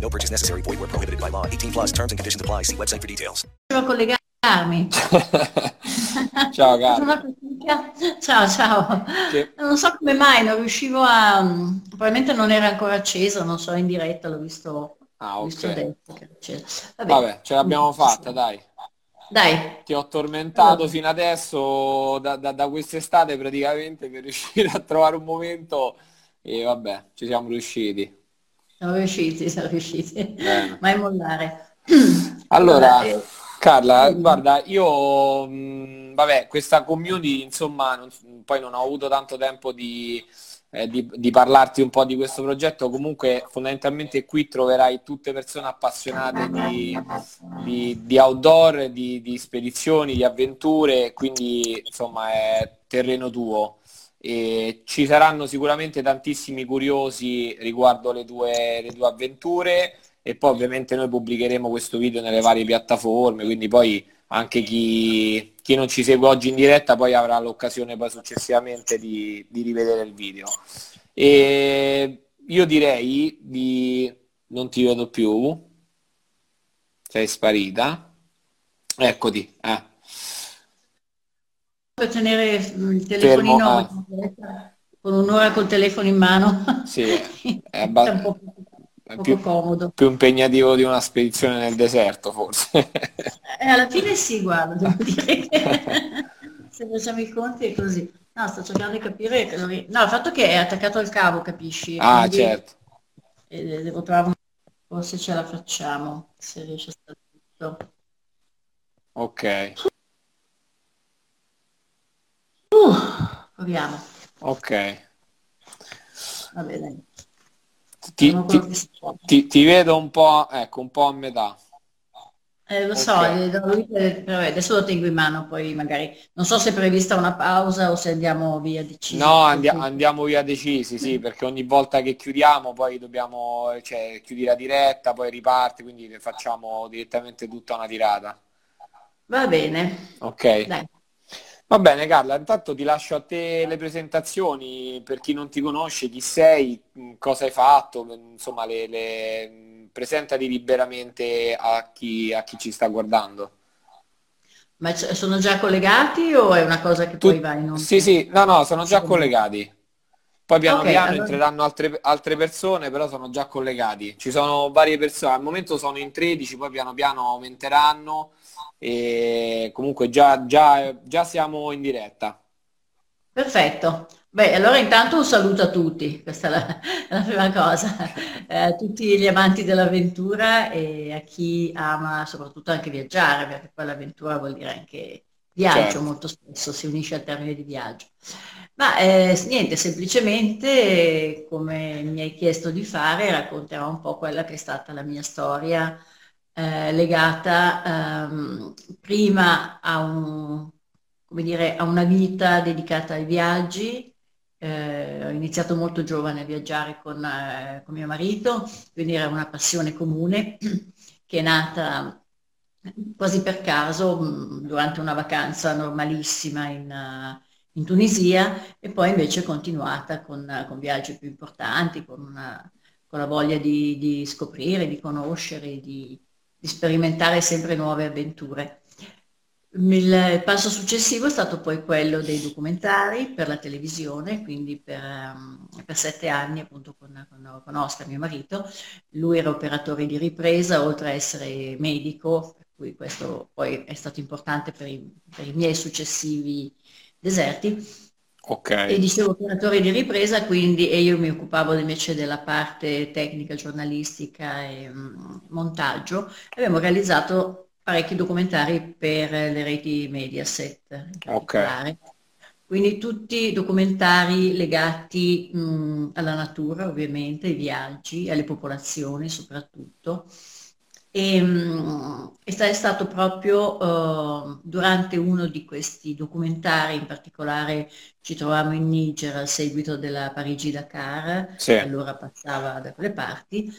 No purchase necessary. Void where prohibited by law. 18 plus terms and conditions apply. See website for details. Collegarmi. Ciao caro. Ciao, ciao. Che- Non so come mai, non riuscivo a... mm, Probabilmente non era ancora accesa, non so, in diretta l'ho visto, Ah, visto ok. era accesa. Vabbè, ce l'abbiamo fatta, dai. Dai, Ti ho tormentato Allora. fino adesso da, da, da quest'estate praticamente per riuscire a trovare un momento e vabbè, ci siamo riusciti. Siamo riusciti, siamo riusciti. Bene. Mai mollare. Allora, eh, Carla, dimmi. guarda, io, mh, vabbè, questa community, insomma, non- poi non ho avuto tanto tempo di, eh, di- di parlarti un po' di questo progetto, comunque fondamentalmente qui troverai tutte persone appassionate di, di- di outdoor, di, di spedizioni, di avventure, quindi insomma è terreno tuo. E ci saranno sicuramente tantissimi curiosi riguardo le tue, le tue avventure e poi ovviamente noi pubblicheremo questo video nelle varie piattaforme, quindi poi anche chi, chi non ci segue oggi in diretta poi avrà l'occasione poi successivamente di, di rivedere il video. E io direi di... non ti vedo più, sei sparita, eccoti, eh. Per tenere mm, il telefonino con un'ora col telefono in mano. Sì, è È abba- un po' più, comodo. più impegnativo di una spedizione nel deserto, forse. Eh, alla fine sì, guarda, devo dire che se facciamo i conti è così. No, sto cercando di capire che No, il fatto che è attaccato al cavo, capisci? Ah, certo. eh, devo trovare un... Forse ce la facciamo, se riesce a stare tutto. Ok, Uh, proviamo. ok. Va bene. Ti, ti- ti- ti vedo un po', ecco, un po' a metà. Eh, lo so, Ok. da lui, eh, però, eh, adesso lo tengo in mano, poi magari non so se è prevista una pausa o se andiamo via decisi. No, andi- andiamo via decisi, sì, perché ogni volta che chiudiamo poi dobbiamo, cioè, chiudi la diretta, poi riparte, quindi facciamo direttamente tutta una tirata. Va bene, Ok. dai. Va bene, Carla, intanto ti lascio a te le presentazioni per chi non ti conosce, chi sei, mh, cosa hai fatto, mh, insomma, le, le- mh, presentati liberamente a chi, a chi ci sta guardando. Ma c- sono già collegati o è una cosa che Tu- poi va in onda? Sì, sì, no, no, sono già collegati. Poi piano Ok, piano allora- entreranno altre, altre persone, però sono già collegati. Ci sono varie persone, al momento sono in 13, poi piano piano aumenteranno e comunque già, già, già siamo in diretta. Perfetto. Beh, allora intanto un saluto a tutti, questa è la, la prima cosa, Eh, a tutti gli amanti dell'avventura e a chi ama soprattutto anche viaggiare, perché poi l'avventura vuol dire anche viaggio, Certo. molto spesso si unisce al termine di viaggio. Ma eh, niente, semplicemente come mi hai chiesto di fare, racconterò un po' quella che è stata la mia storia eh, legata ehm, prima a un, dire, a una vita dedicata ai viaggi. Eh, ho iniziato molto giovane a viaggiare con, eh, con mio marito, quindi era una passione comune che è nata quasi per caso mm, durante una vacanza normalissima in, in Tunisia e poi invece continuata con, con viaggi più importanti, con, una, con la voglia di, di, scoprire, di conoscere, di, di sperimentare sempre nuove avventure. Il passo successivo è stato poi quello dei documentari per la televisione, quindi per, um, per sette anni appunto con, con, con, Oscar, mio marito. Lui era operatore di ripresa, oltre a essere medico, per cui questo poi è stato importante per i, per i miei successivi deserti. Okay. E dicevo operatore di ripresa, quindi e io mi occupavo invece della parte tecnica, giornalistica e um, montaggio. Abbiamo realizzato parecchi documentari per le reti Mediaset. Ok. Quindi tutti documentari legati mh, alla natura, ovviamente, ai viaggi, alle popolazioni soprattutto. E, mh, è stato proprio uh, durante uno di questi documentari, in particolare ci trovavamo in Niger al seguito della Parigi-Dakar, sì. allora passava da quelle parti,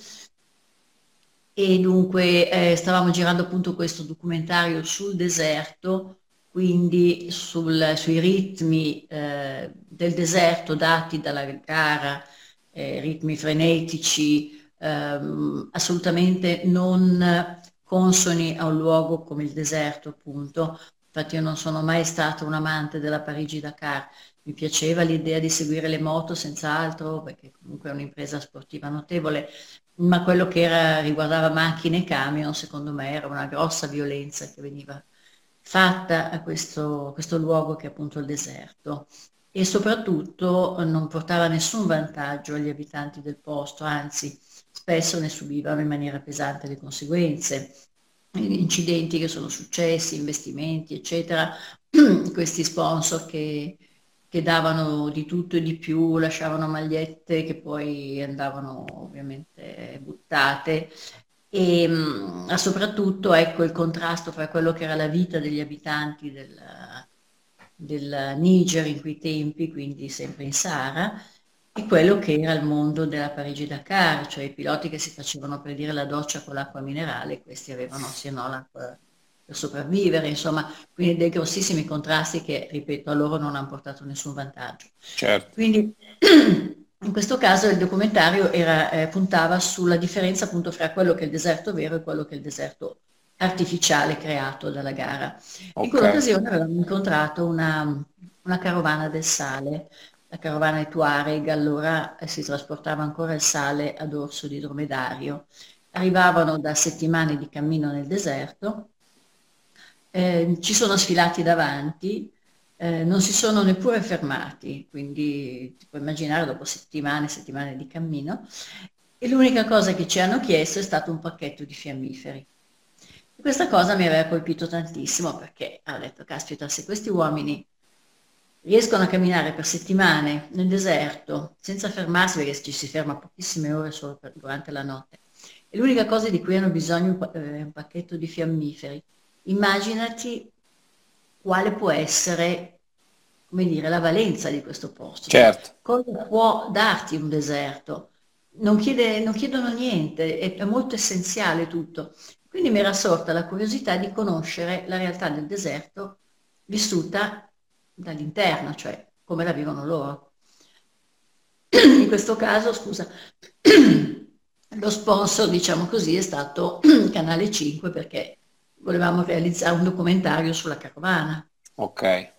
e dunque eh, stavamo girando appunto questo documentario sul deserto, quindi sul, sui ritmi eh, del deserto dati dalla gara, eh, ritmi frenetici, ehm, assolutamente non consoni a un luogo come il deserto appunto. Infatti io non sono mai stata un amante della Parigi-Dakar, mi piaceva l'idea di seguire le moto senz'altro, perché comunque è un'impresa sportiva notevole, ma quello che era, riguardava macchine e camion, secondo me, era una grossa violenza che veniva fatta a questo, questo luogo che è appunto il deserto e soprattutto non portava nessun vantaggio agli abitanti del posto, anzi spesso ne subivano in maniera pesante le conseguenze. Incidenti che sono successi, investimenti, eccetera, questi sponsor che che davano di tutto e di più, lasciavano magliette che poi andavano ovviamente buttate e ma soprattutto ecco il contrasto fra quello che era la vita degli abitanti del, del Niger in quei tempi, quindi sempre in Sahara, e quello che era il mondo della Parigi-Dakar, cioè i piloti che si facevano per dire la doccia con l'acqua minerale, questi avevano sì no l'acqua per sopravvivere, insomma, quindi dei grossissimi contrasti che, ripeto, a loro non hanno portato nessun vantaggio. Certo. Quindi in questo caso il documentario era, eh, puntava sulla differenza appunto fra quello che è il deserto vero e quello che è il deserto artificiale creato dalla gara. Okay. In quell'occasione avevamo incontrato una, una carovana del sale, la carovana di Tuareg, allora eh, si trasportava ancora il sale ad orso di dromedario. Arrivavano da settimane di cammino nel deserto eh, ci sono sfilati davanti, eh, non si sono neppure fermati, quindi ti puoi immaginare dopo settimane e settimane di cammino, e l'unica cosa che ci hanno chiesto è stato un pacchetto di fiammiferi. E questa cosa mi aveva colpito tantissimo perché ho detto, caspita, se questi uomini riescono a camminare per settimane nel deserto senza fermarsi, perché ci si ferma pochissime ore solo per, durante la notte, e l'unica cosa di cui hanno bisogno è un pacchetto di fiammiferi, immaginati quale può essere, come dire, la valenza di questo posto. Certo. Cosa può darti un deserto? Non, chiede, non chiedono niente, è, è molto essenziale tutto. Quindi mi era sorta la curiosità di conoscere la realtà del deserto vissuta dall'interno, cioè come la vivono loro. In questo caso, scusa, lo sponsor, diciamo così, è stato Canale 5 perché volevamo realizzare un documentario sulla carovana. Ok.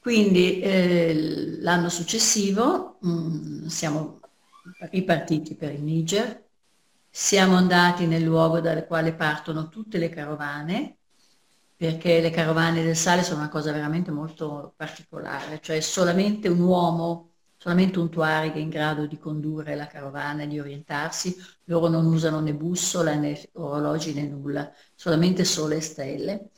Quindi eh, l'anno successivo mh, mm, siamo ripartiti per il Niger, siamo andati nel luogo dal quale partono tutte le carovane, perché le carovane del sale sono una cosa veramente molto particolare, cioè solamente un uomo solamente un Tuareg è in grado di condurre la carovana e di orientarsi, loro non usano né bussola né orologi né nulla, solamente sole e stelle.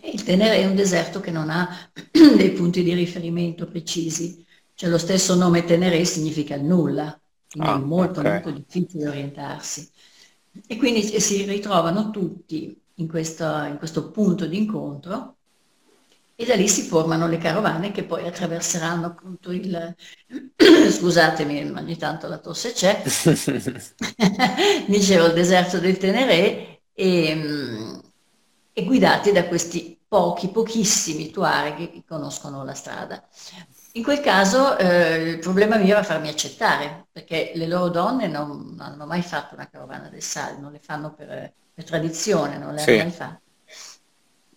E il Tenere è un deserto che non ha dei punti di riferimento precisi, cioè lo stesso nome Tenere significa nulla, quindi ah, è molto okay. molto difficile orientarsi. E quindi si ritrovano tutti in questo, in questo punto di incontro e da lì si formano le carovane che poi attraverseranno appunto il... scusatemi, ogni tanto la tosse c'è, dicevo il deserto del Teneré e, e guidati da questi pochi, pochissimi tuareg che conoscono la strada. In quel caso eh, il problema mio era farmi accettare, perché le loro donne non, non hanno mai fatto una carovana del sale, non le fanno per, per tradizione, non le sì. mai fatte.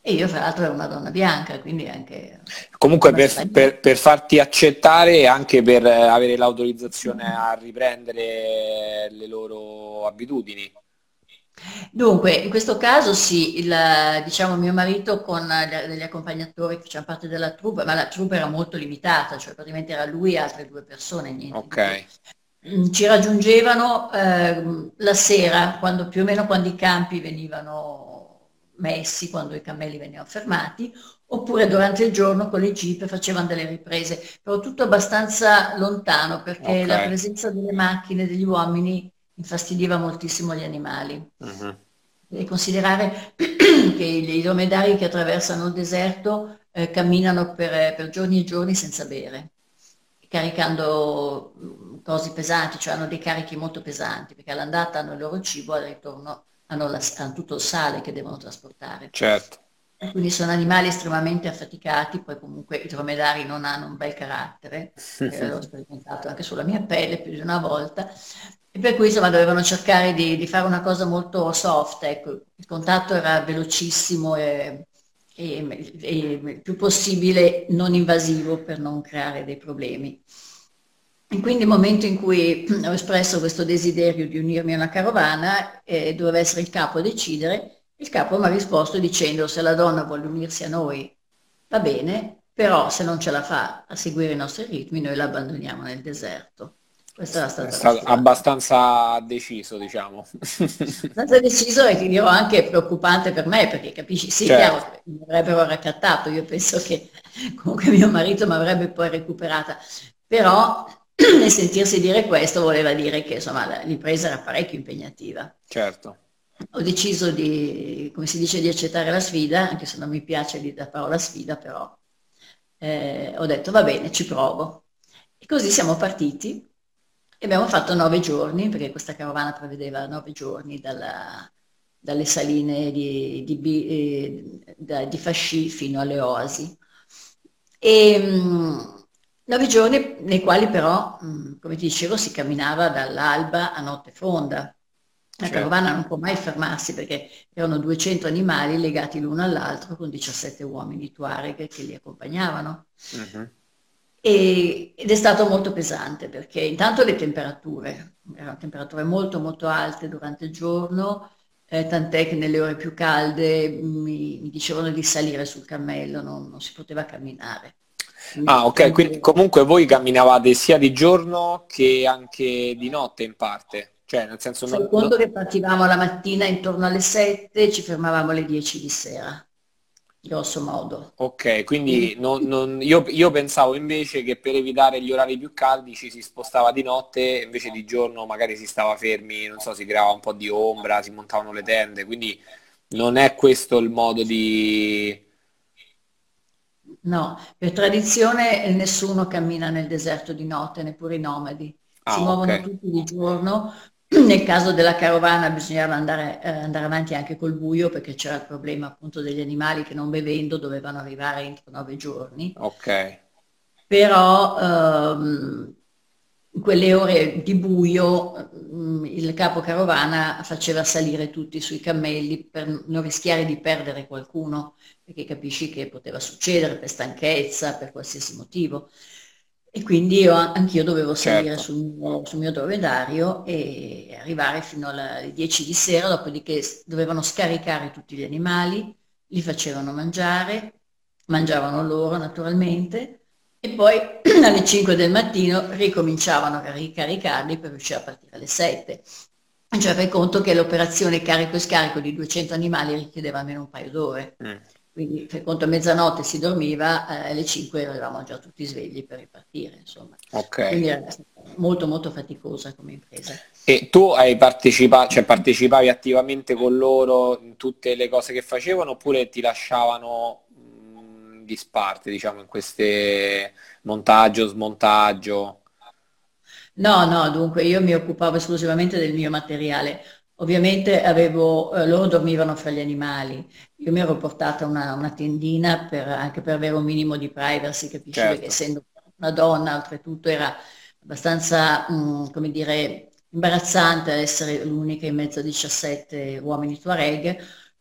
E io fra l'altro ero una donna bianca, quindi anche... Comunque per, per, per, farti accettare e anche per avere l'autorizzazione a riprendere le loro abitudini. Dunque, in questo caso sì, il, diciamo mio marito con degli accompagnatori che facevano parte della troupe, ma la troupe era molto limitata, cioè praticamente era lui e altre due persone, niente. Ok. Mm, ci raggiungevano eh, la sera, quando, più o meno quando i campi venivano messi quando i cammelli venivano fermati, oppure durante il giorno con le jeep facevano delle riprese, però tutto abbastanza lontano perché okay. la presenza delle macchine, degli uomini infastidiva moltissimo gli animali. Uh-huh. Devi considerare che i dromedari che attraversano il deserto eh, camminano per, per giorni e giorni senza bere, caricando mm, cose pesanti, cioè hanno dei carichi molto pesanti, perché all'andata hanno il loro cibo, al ritorno hanno, la, hanno tutto il sale che devono trasportare. Certo. Quindi sono animali estremamente affaticati, poi comunque i dromedari non hanno un bel carattere, eh, l'ho sperimentato anche sulla mia pelle più di una volta, e per cui insomma dovevano cercare di, di fare una cosa molto soft, ecco. il contatto era velocissimo e, e, e più possibile non invasivo per non creare dei problemi. E quindi il momento in cui ho espresso questo desiderio di unirmi a una carovana, eh, doveva essere il capo a decidere, il capo mi ha risposto dicendo se la donna vuole unirsi a noi va bene, però se non ce la fa a seguire i nostri ritmi noi la abbandoniamo nel deserto. Questo era stato, stato abbastanza deciso, diciamo. Abbastanza deciso e ti dirò anche preoccupante per me, perché capisci, sì, certo. chiaro, mi avrebbero raccattato, io penso che comunque mio marito mi avrebbe poi recuperata, però nel sentirsi dire questo voleva dire che insomma l'impresa era parecchio impegnativa. Certo. Ho deciso di, come si dice, di accettare la sfida, anche se non mi piace la parola sfida, però eh, ho detto va bene, ci provo. E così siamo partiti e abbiamo fatto nove giorni, perché questa carovana prevedeva nove giorni dalla, dalle saline di, di, eh, di, Fasci fino alle Oasi. E, mh, Nove giorni nei quali però, mm, come ti dicevo, si camminava dall'alba a notte fonda. La certo. carovana non può mai fermarsi perché erano 200 animali legati l'uno all'altro con 17 uomini tuareg che li accompagnavano. Uh-huh. E, ed è stato molto pesante perché intanto le temperature, erano temperature molto molto alte durante il giorno, eh, tant'è che nelle ore più calde mi, mi dicevano di salire sul cammello, non, non si poteva camminare. Ah, ok, quindi comunque voi camminavate sia di giorno che anche di notte in parte. Cioè, nel senso non... conto che partivamo la mattina intorno alle 7 e ci fermavamo alle 10 di sera, grosso modo. Ok, quindi non, non... Io, io, pensavo invece che per evitare gli orari più caldi ci si spostava di notte, invece di giorno magari si stava fermi, non so, si creava un po' di ombra, si montavano le tende, quindi non è questo il modo di No, per tradizione nessuno cammina nel deserto di notte, neppure i nomadi. Ah, si muovono okay. tutti di giorno. Nel caso della carovana bisognava andare, eh, andare, avanti anche col buio perché c'era il problema appunto degli animali che non bevendo dovevano arrivare entro nove giorni. Ok. Però ehm, in quelle ore di buio mm, il capo carovana faceva salire tutti sui cammelli per non rischiare di perdere qualcuno, perché capisci che poteva succedere per stanchezza, per qualsiasi motivo. E quindi io, anch'io dovevo salire certo. sul, mio, sul mio dromedario e arrivare fino alle 10 di sera, dopodiché dovevano scaricare tutti gli animali, li facevano mangiare, mangiavano loro naturalmente, e poi alle 5 del mattino ricominciavano a ricaricarli per riuscire a partire alle 7. Cioè fai conto che l'operazione carico e scarico di 200 animali richiedeva almeno un paio d'ore. Mm. Quindi fai conto a mezzanotte si dormiva, eh, alle 5 eravamo già tutti svegli per ripartire, insomma. Okay. Quindi era molto molto faticosa come impresa. E tu hai partecipato, cioè partecipavi attivamente con loro in tutte le cose che facevano oppure ti lasciavano disparte, diciamo, in queste montaggio, smontaggio? No, no, dunque io mi occupavo esclusivamente del mio materiale. Ovviamente avevo, eh, loro dormivano fra gli animali, io mi ero portata una, una tendina per, anche per avere un minimo di privacy, capisci? Certo. Perché essendo una donna, oltretutto era abbastanza, mh, come dire, imbarazzante essere l'unica in mezzo a 17 uomini Tuareg,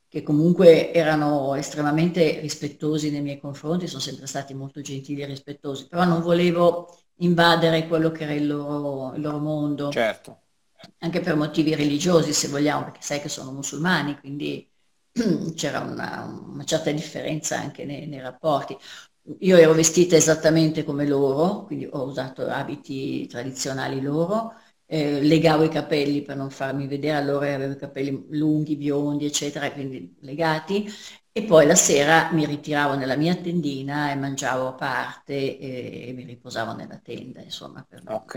che comunque erano estremamente rispettosi nei miei confronti, sono sempre stati molto gentili e rispettosi, però non volevo invadere quello che era il loro, il loro mondo. Certo. Anche per motivi religiosi, se vogliamo, perché sai che sono musulmani, quindi c'era una, una certa differenza anche nei, nei, rapporti. Io ero vestita esattamente come loro, quindi ho usato abiti tradizionali loro, eh, legavo i capelli per non farmi vedere, allora avevo i capelli lunghi, biondi, eccetera, quindi legati, e poi la sera mi ritiravo nella mia tendina e mangiavo a parte e, e mi riposavo nella tenda, insomma, per Ok.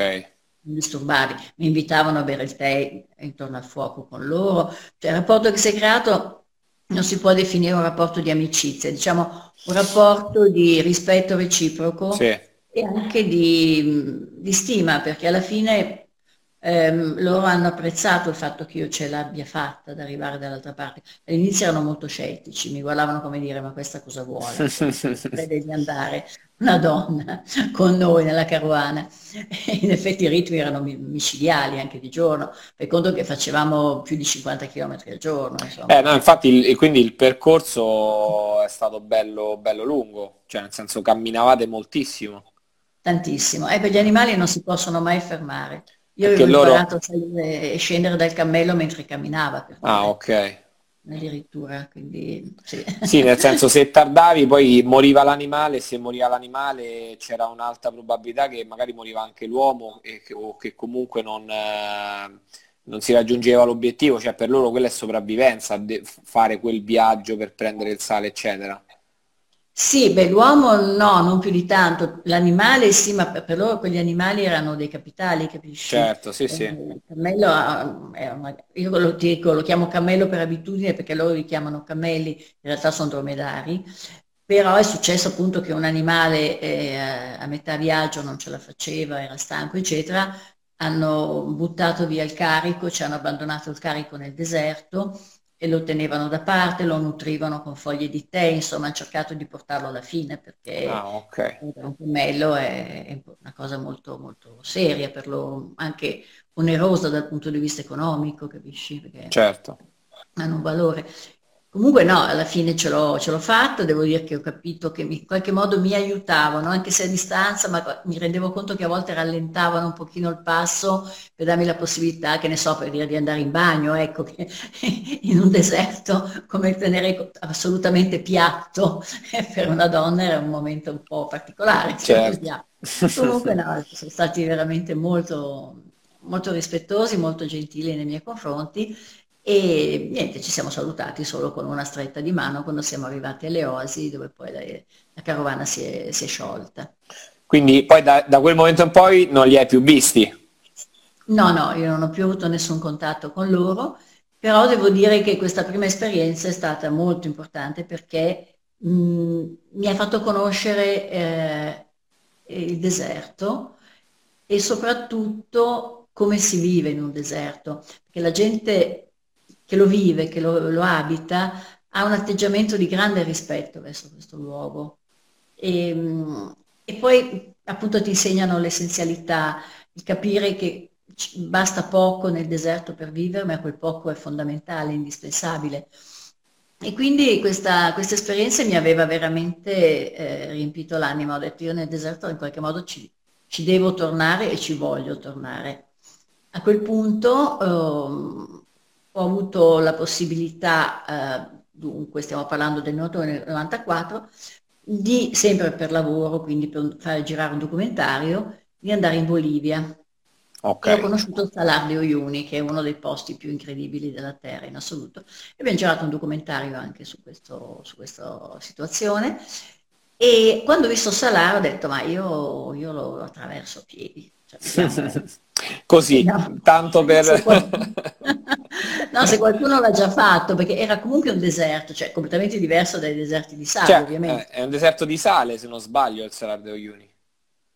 Non disturbarli. Mi invitavano a bere il tè intorno al fuoco con loro. Cioè, il rapporto che si è creato non si può definire un rapporto di amicizia, diciamo un rapporto di rispetto reciproco Sì. e anche di, di stima, perché alla fine ehm, loro hanno apprezzato il fatto che io ce l'abbia fatta ad arrivare dall'altra parte. All'inizio erano molto scettici, mi guardavano come dire, ma questa cosa vuole? Crede di andare una donna con noi nella caruana. E in effetti i ritmi erano mi- micidiali anche di giorno, fai conto che facevamo più di 50 km al giorno. Eh, no, infatti, il- e quindi il percorso è stato bello, bello lungo, cioè nel senso camminavate moltissimo. Tantissimo. E per gli animali non si possono mai fermare. Io avevo loro... imparato a e scendere dal cammello mentre camminava, per Ah, ok. addirittura, quindi sì. Sì, nel senso se tardavi poi moriva l'animale se moriva l'animale c'era un'alta probabilità che magari moriva anche l'uomo e che, o che comunque non, eh, non si raggiungeva l'obiettivo, cioè per loro quella è sopravvivenza, fare quel viaggio per prendere il sale, eccetera. Sì, beh, l'uomo no, non più di tanto. L'animale sì, ma per, loro quegli animali erano dei capitali, capisci? Certo, sì, Eh, sì. Il cammello una- io lo, dico, lo chiamo cammello per abitudine perché loro li chiamano cammelli, in realtà sono dromedari, però è successo appunto che un animale eh, a metà viaggio non ce la faceva, era stanco, eccetera, hanno buttato via il carico, ci hanno abbandonato il carico nel deserto e lo tenevano da parte, lo nutrivano con foglie di tè, insomma, hanno cercato di portarlo alla fine perché Ah, ok. era un pommello è, è una cosa molto, molto seria per loro, anche onerosa dal punto di vista economico, capisci? Perché Certo. hanno un valore. Comunque no, alla fine ce l'ho, ce l'ho fatta, devo dire che ho capito che mi- in qualche modo mi aiutavano, anche se a distanza, ma mi rendevo conto che a volte rallentavano un pochino il passo per darmi la possibilità, che ne so, per dire di andare in bagno, ecco, che in un deserto come tenere assolutamente piatto per una donna era un momento un po' particolare, Certo. Comunque no, sono stati veramente molto, molto rispettosi, molto gentili nei miei confronti e niente, ci siamo salutati solo con una stretta di mano quando siamo arrivati alle Oasi, dove poi la, la carovana si è, si è sciolta. Quindi poi da, da quel momento in poi non li hai più visti. No, no, io non ho più avuto nessun contatto con loro, però devo dire che questa prima esperienza è stata molto importante perché mh, mi ha fatto conoscere eh, il deserto e soprattutto come si vive in un deserto, perché la gente che lo vive, che lo, lo abita, ha un atteggiamento di grande rispetto verso questo luogo. E, mh, e poi appunto ti insegnano l'essenzialità, il capire che basta poco nel deserto per vivere, ma quel poco è fondamentale, indispensabile. E quindi questa, questa esperienza mi aveva veramente eh, riempito l'anima. Ho detto io nel deserto in qualche modo ci, ci devo tornare e ci voglio tornare. A quel punto ehm, ho avuto la possibilità, eh, dunque stiamo parlando del 1994, di, sempre per lavoro, quindi per fare girare un documentario, di andare in Bolivia. Ok. E ho conosciuto Salar de Uyuni, che è uno dei posti più incredibili della Terra in assoluto. E abbiamo girato un documentario anche su, questo, su questa situazione. E quando ho visto Salar ho detto, ma io, io lo attraverso a piedi. Cioè, Così, No. tanto Se per... qualcuno... No, se qualcuno l'ha già fatto, perché era comunque un deserto, cioè completamente diverso dai deserti di sale, Cioè, ovviamente. è è un deserto di sale, se non sbaglio, il Salar de Uyuni.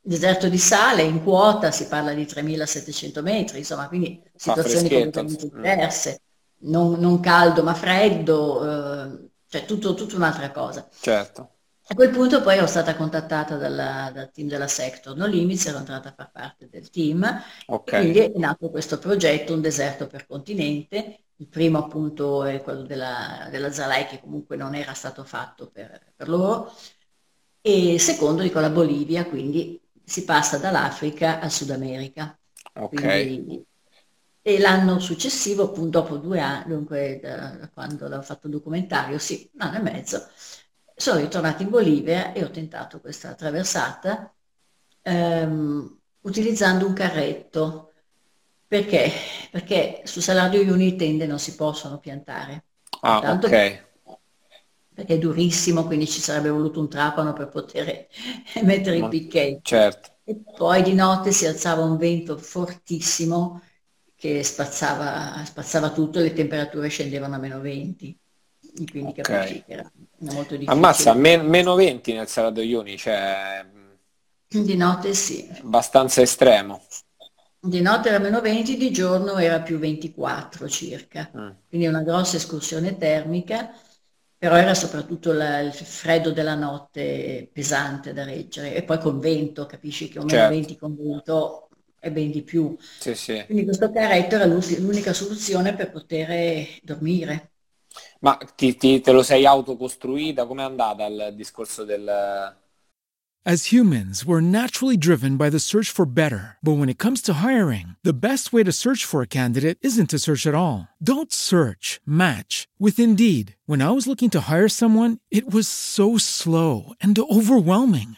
Deserto di sale, in quota si parla di 3700 metri, insomma, quindi situazioni completamente diverse. non, non caldo ma freddo, eh, cioè tutto, tutta un'altra cosa. Certo. A quel punto poi ero stata contattata dalla, dal team della Sector No Limits, ero entrata a far parte del team Ok. quindi è nato questo progetto, Un deserto per continente. Il primo appunto è quello della, della Zalai che comunque non era stato fatto per, per loro e il secondo di con la Bolivia, quindi si passa dall'Africa al Sud America. Ok. Quindi- e l'anno successivo, appunto dopo due anni, dunque da, da quando avevo fatto il documentario, sì, un anno e mezzo, sono ritornata in Bolivia e ho tentato questa traversata ehm, utilizzando un carretto. Perché? Perché su Salario Uni tende non si possono piantare. Ah, Intanto ok. perché è durissimo, quindi ci sarebbe voluto un trapano per poter mettere i Ma- picchetti. Certo. E poi di notte si alzava un vento fortissimo che spazzava, spazzava tutto e le temperature scendevano a meno 20. Quindi Ok. capisci che era molto Ammazza, difficile. men- meno 20 nel Salato Ioni, cioè mh, Di notte sì. abbastanza estremo. Di notte era meno 20, di giorno era più 24 circa. Mm. Quindi una grossa escursione termica, però era soprattutto la- il freddo della notte pesante da reggere. E poi con vento, capisci che un meno Certo. 20 con vento è ben di più. Sì, sì. Quindi questo carretto era l'unica soluzione per poter dormire. Ma ti, ti- te lo sei autocostruita? Com'è andata il discorso del... As humans, we're naturally driven by the search for better. But when it comes to hiring, the best way to search for a candidate isn't to search at all. Don't search, match with Indeed. When I was looking to hire someone, it was so slow and overwhelming.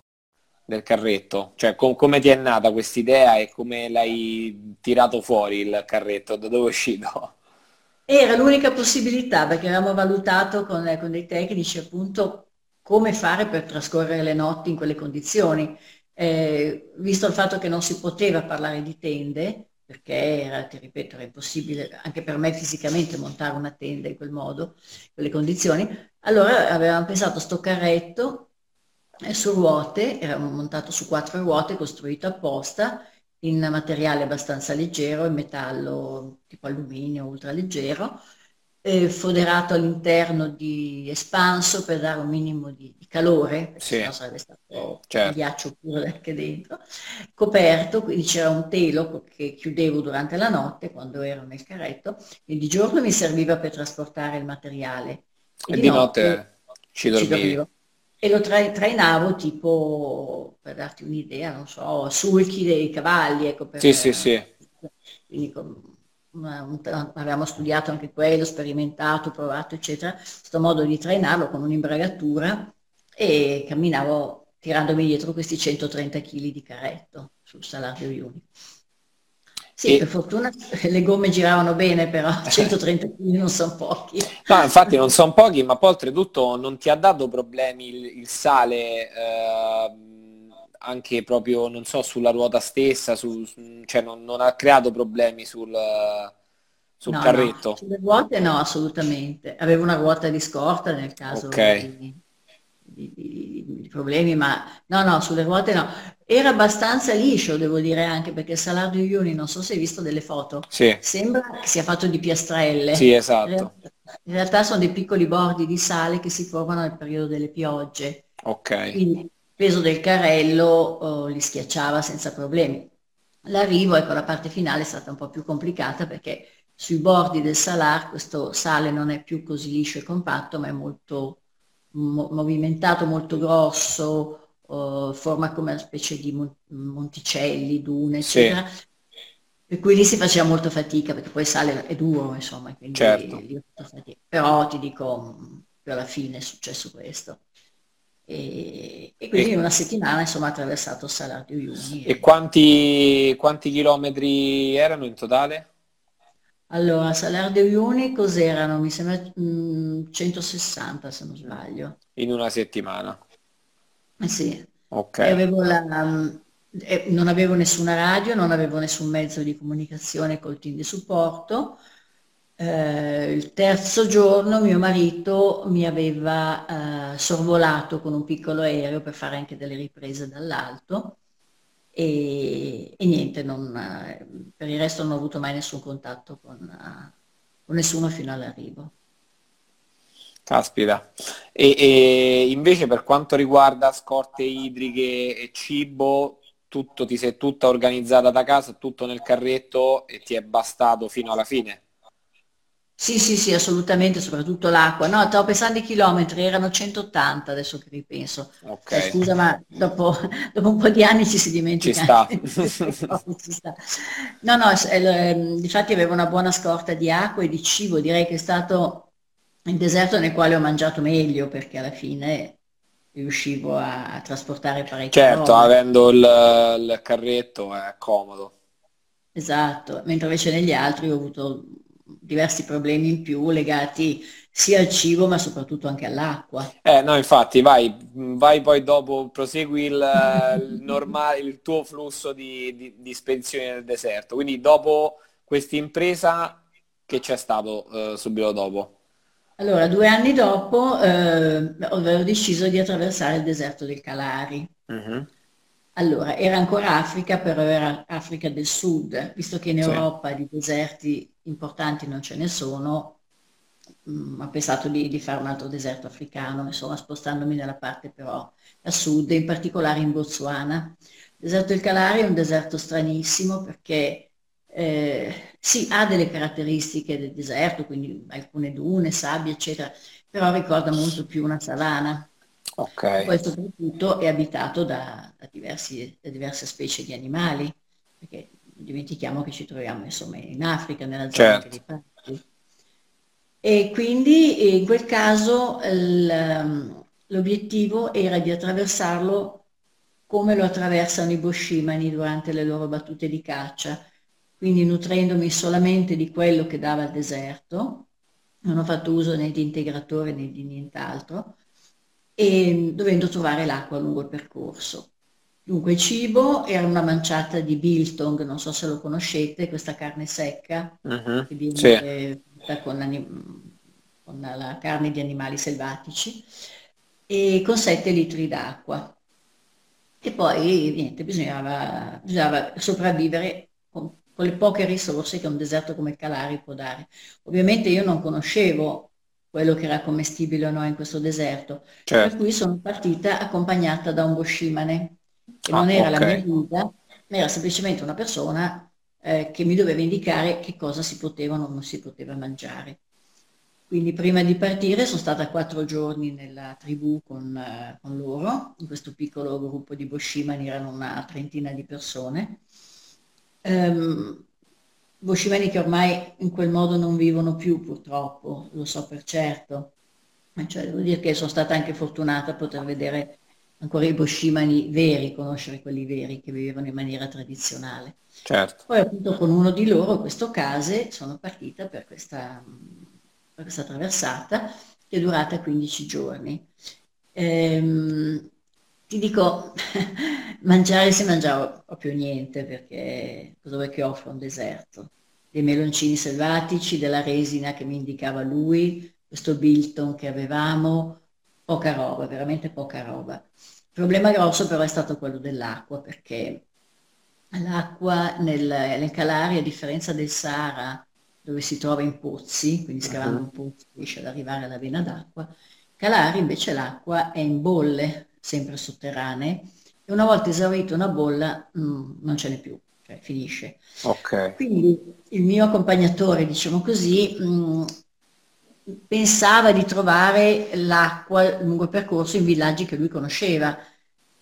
Del carretto? Cioè, com- come ti è nata questa idea e come l'hai tirato fuori il carretto? Da dove è uscito? Era l'unica possibilità perché avevamo valutato con, con dei tecnici appunto come fare per trascorrere le notti in quelle condizioni. Eh, visto il fatto che non si poteva parlare di tende, perché era, ti ripeto, era impossibile anche per me fisicamente montare una tenda in quel modo, in quelle condizioni, allora avevamo pensato sto carretto su ruote, era montato su quattro ruote, costruito apposta, in materiale abbastanza leggero, in metallo tipo alluminio ultraleggero, eh, foderato all'interno di espanso per dare un minimo di, di calore, perché Sì. sennò sarebbe stato Certo. ghiaccio pure anche dentro, coperto, quindi c'era un telo che chiudevo durante la notte quando ero nel carretto, e di giorno mi serviva per trasportare il materiale. E di notte ci dormivi? E lo tra- trainavo tipo, per darti un'idea, non so, sulchi dei cavalli, ecco, per, Sì, sì, sì. quindi una- un- avevamo studiato anche quello, sperimentato, provato, eccetera, questo modo di trainarlo con un'imbragatura e camminavo tirandomi dietro questi 130 kg di carretto sul salario Iuni. Sì, E- per fortuna le gomme giravano bene, però 130 kg non sono pochi. No, infatti non sono pochi, ma poi oltretutto non ti ha dato problemi il, il sale ehm, anche proprio, non so, sulla ruota stessa, su- cioè non, non ha creato problemi sul, sul No, no, carretto. sulle ruote no, assolutamente. Avevo una ruota di scorta nel caso Ok. di, di- di- di problemi, ma no, no, sulle ruote no. Era abbastanza liscio, devo dire anche, perché il Salar di Uyuni, non so se hai visto delle foto, Sì, sembra che sia fatto di piastrelle. sì, In esatto. realtà, in realtà sono dei piccoli bordi di sale che si formano nel periodo delle piogge, Ok. quindi il peso del carrello eh, li schiacciava senza problemi. L'arrivo, ecco, la parte finale è stata un po' più complicata perché sui bordi del salar questo sale non è più così liscio e compatto, ma è molto mo- movimentato, molto grosso, forma come una specie di mon- monticelli, dune, Sì, eccetera. Per cui lì si faceva molto fatica perché poi sale è duro, insomma, quindi certo. lì fatica. Però ti dico, alla fine è successo questo. E, e quindi E, in una settimana, insomma, ho attraversato il Salar di Uyuni. e E... quanti, quanti chilometri erano in totale? Allora, Salar di Uyuni cos'erano? Mi sembra mh, 160 se non sbaglio. In una settimana. Eh sì, e Ok. avevo la, mh, e non avevo nessuna radio, non avevo nessun mezzo di comunicazione col team di supporto. Eh, il terzo giorno mio marito mi aveva eh, sorvolato con un piccolo aereo per fare anche delle riprese dall'alto e, e niente, non, eh, per il resto non ho avuto mai nessun contatto con, eh, con nessuno fino all'arrivo. Caspita. E, e invece per quanto riguarda scorte idriche e cibo, tutto, ti sei tutta organizzata da casa, tutto nel carretto e ti è bastato fino alla fine? Sì, sì, sì, assolutamente, soprattutto l'acqua. No, stavo pensando ai chilometri, erano 180 adesso che ripenso. Cioè, Ok, scusa, ma dopo, dopo un po' di anni ci si ci dimentica sta. queste cose, ci sta. No, no, eh, ehm, difatti avevo una buona scorta di acqua e di cibo, direi che è stato il deserto nel quale ho mangiato meglio, perché alla fine riuscivo a, a trasportare parecchia Certo, roba. avendo il, il carretto è comodo. Esatto, mentre invece negli altri ho avuto diversi problemi in più legati sia al cibo ma soprattutto anche all'acqua. Eh, no, infatti, vai, vai poi dopo, prosegui il, il normale, il tuo flusso di, di, di spedizioni nel deserto. Quindi dopo questa impresa, che c'è stato eh, subito dopo? Allora, due anni dopo eh, avevo deciso di attraversare il deserto del Kalahari. Mhm. Allora, era ancora Africa, però era Africa del Sud, visto che in Sì, Europa di deserti importanti non ce ne sono, mm, ho pensato di, di fare un altro deserto africano, insomma, spostandomi nella parte però a sud, in particolare in Botswana. Il deserto del Kalahari è un deserto stranissimo perché eh, sì, ha delle caratteristiche del deserto, quindi alcune dune, sabbie, eccetera, però ricorda molto più una savana. ok, Poi soprattutto è abitato da, da diversi- da diverse specie di animali, perché dimentichiamo che ci troviamo insomma in Africa, nella zona certo. dei passi. E quindi in quel caso ehm, l'obiettivo era di attraversarlo come lo attraversano i boscimani durante le loro battute di caccia, quindi nutrendomi solamente di quello che dava il deserto, non ho fatto uso né di integratore né di nient'altro, e dovendo trovare l'acqua lungo il percorso. Dunque, cibo era una manciata di biltong, non so se lo conoscete, questa carne secca Mhm. che viene Sì, fatta con, ani- con la carne di animali selvatici e con 7 litri d'acqua. E poi niente, bisognava, bisognava sopravvivere con, con le poche risorse che un deserto come Calari può dare. Ovviamente io non conoscevo quello che era commestibile o no in questo deserto, per certo. cui sono partita accompagnata da un boscimane, che Ah, non era la mia guida, ma era semplicemente una persona eh, che mi doveva indicare che cosa si poteva o non si poteva mangiare. Quindi prima di partire sono stata quattro giorni nella tribù con, eh, con loro, in questo piccolo gruppo di Boshimani, erano una trentina di persone. Ehm, Boshimani che ormai in quel modo non vivono più purtroppo, lo so per certo. Cioè, devo dire che sono stata anche fortunata a poter vedere ancora i Boshimani veri, conoscere quelli veri che vivevano in maniera tradizionale. certo. Poi appunto con uno di loro, questo Case, sono partita per questa, per questa traversata che è durata 15 giorni. Ehm, ti dico, mangiare si mangiava proprio niente perché cosa vuoi che offra un deserto? Dei meloncini selvatici, della resina che mi indicava lui, questo Bilton che avevamo, poca roba, veramente poca roba. problema grosso però è stato quello dell'acqua, perché l'acqua nel, nel Calari, a differenza del Sahara, dove si trova in pozzi, quindi scavando un pozzo riesce ad arrivare alla vena d'acqua, Calari invece l'acqua è in bolle, sempre sotterranee, e una volta esaurita una bolla mh, mm, non ce n'è più, cioè finisce. Ok. Quindi il mio accompagnatore, diciamo così, mh, mm, pensava di trovare l'acqua lungo il percorso in villaggi che lui conosceva.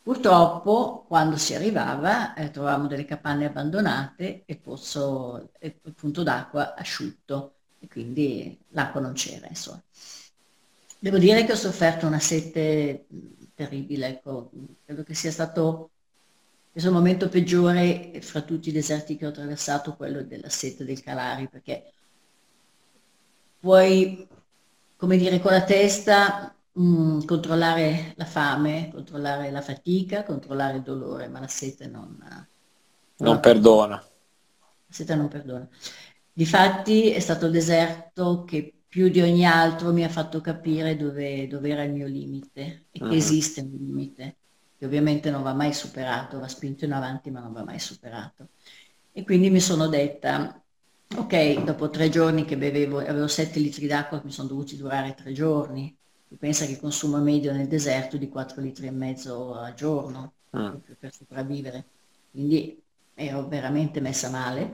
Purtroppo, quando si arrivava, eh, trovavamo delle capanne abbandonate e il pozzo, il punto d'acqua asciutto, e quindi l'acqua non c'era, insomma. Devo dire che ho sofferto una sete terribile, ecco. credo che sia stato questo momento peggiore fra tutti i deserti che ho attraversato, quello della sete del Calari, perché puoi, come dire, con la testa mh, mm, controllare la fame, controllare la fatica, controllare il dolore, ma la sete non... Non, non perdona. La sete non perdona. Difatti è stato il deserto che più di ogni altro mi ha fatto capire dove, dove era il mio limite e che uh-huh. esiste un limite che ovviamente non va mai superato, va spinto in avanti ma non va mai superato. E quindi mi sono detta, Ok, dopo tre giorni che bevevo, avevo 7 litri d'acqua che mi sono dovuti durare tre giorni. Tu pensa che il consumo medio nel deserto è di 4 litri e mezzo al giorno ah. per sopravvivere. Quindi ero veramente messa male.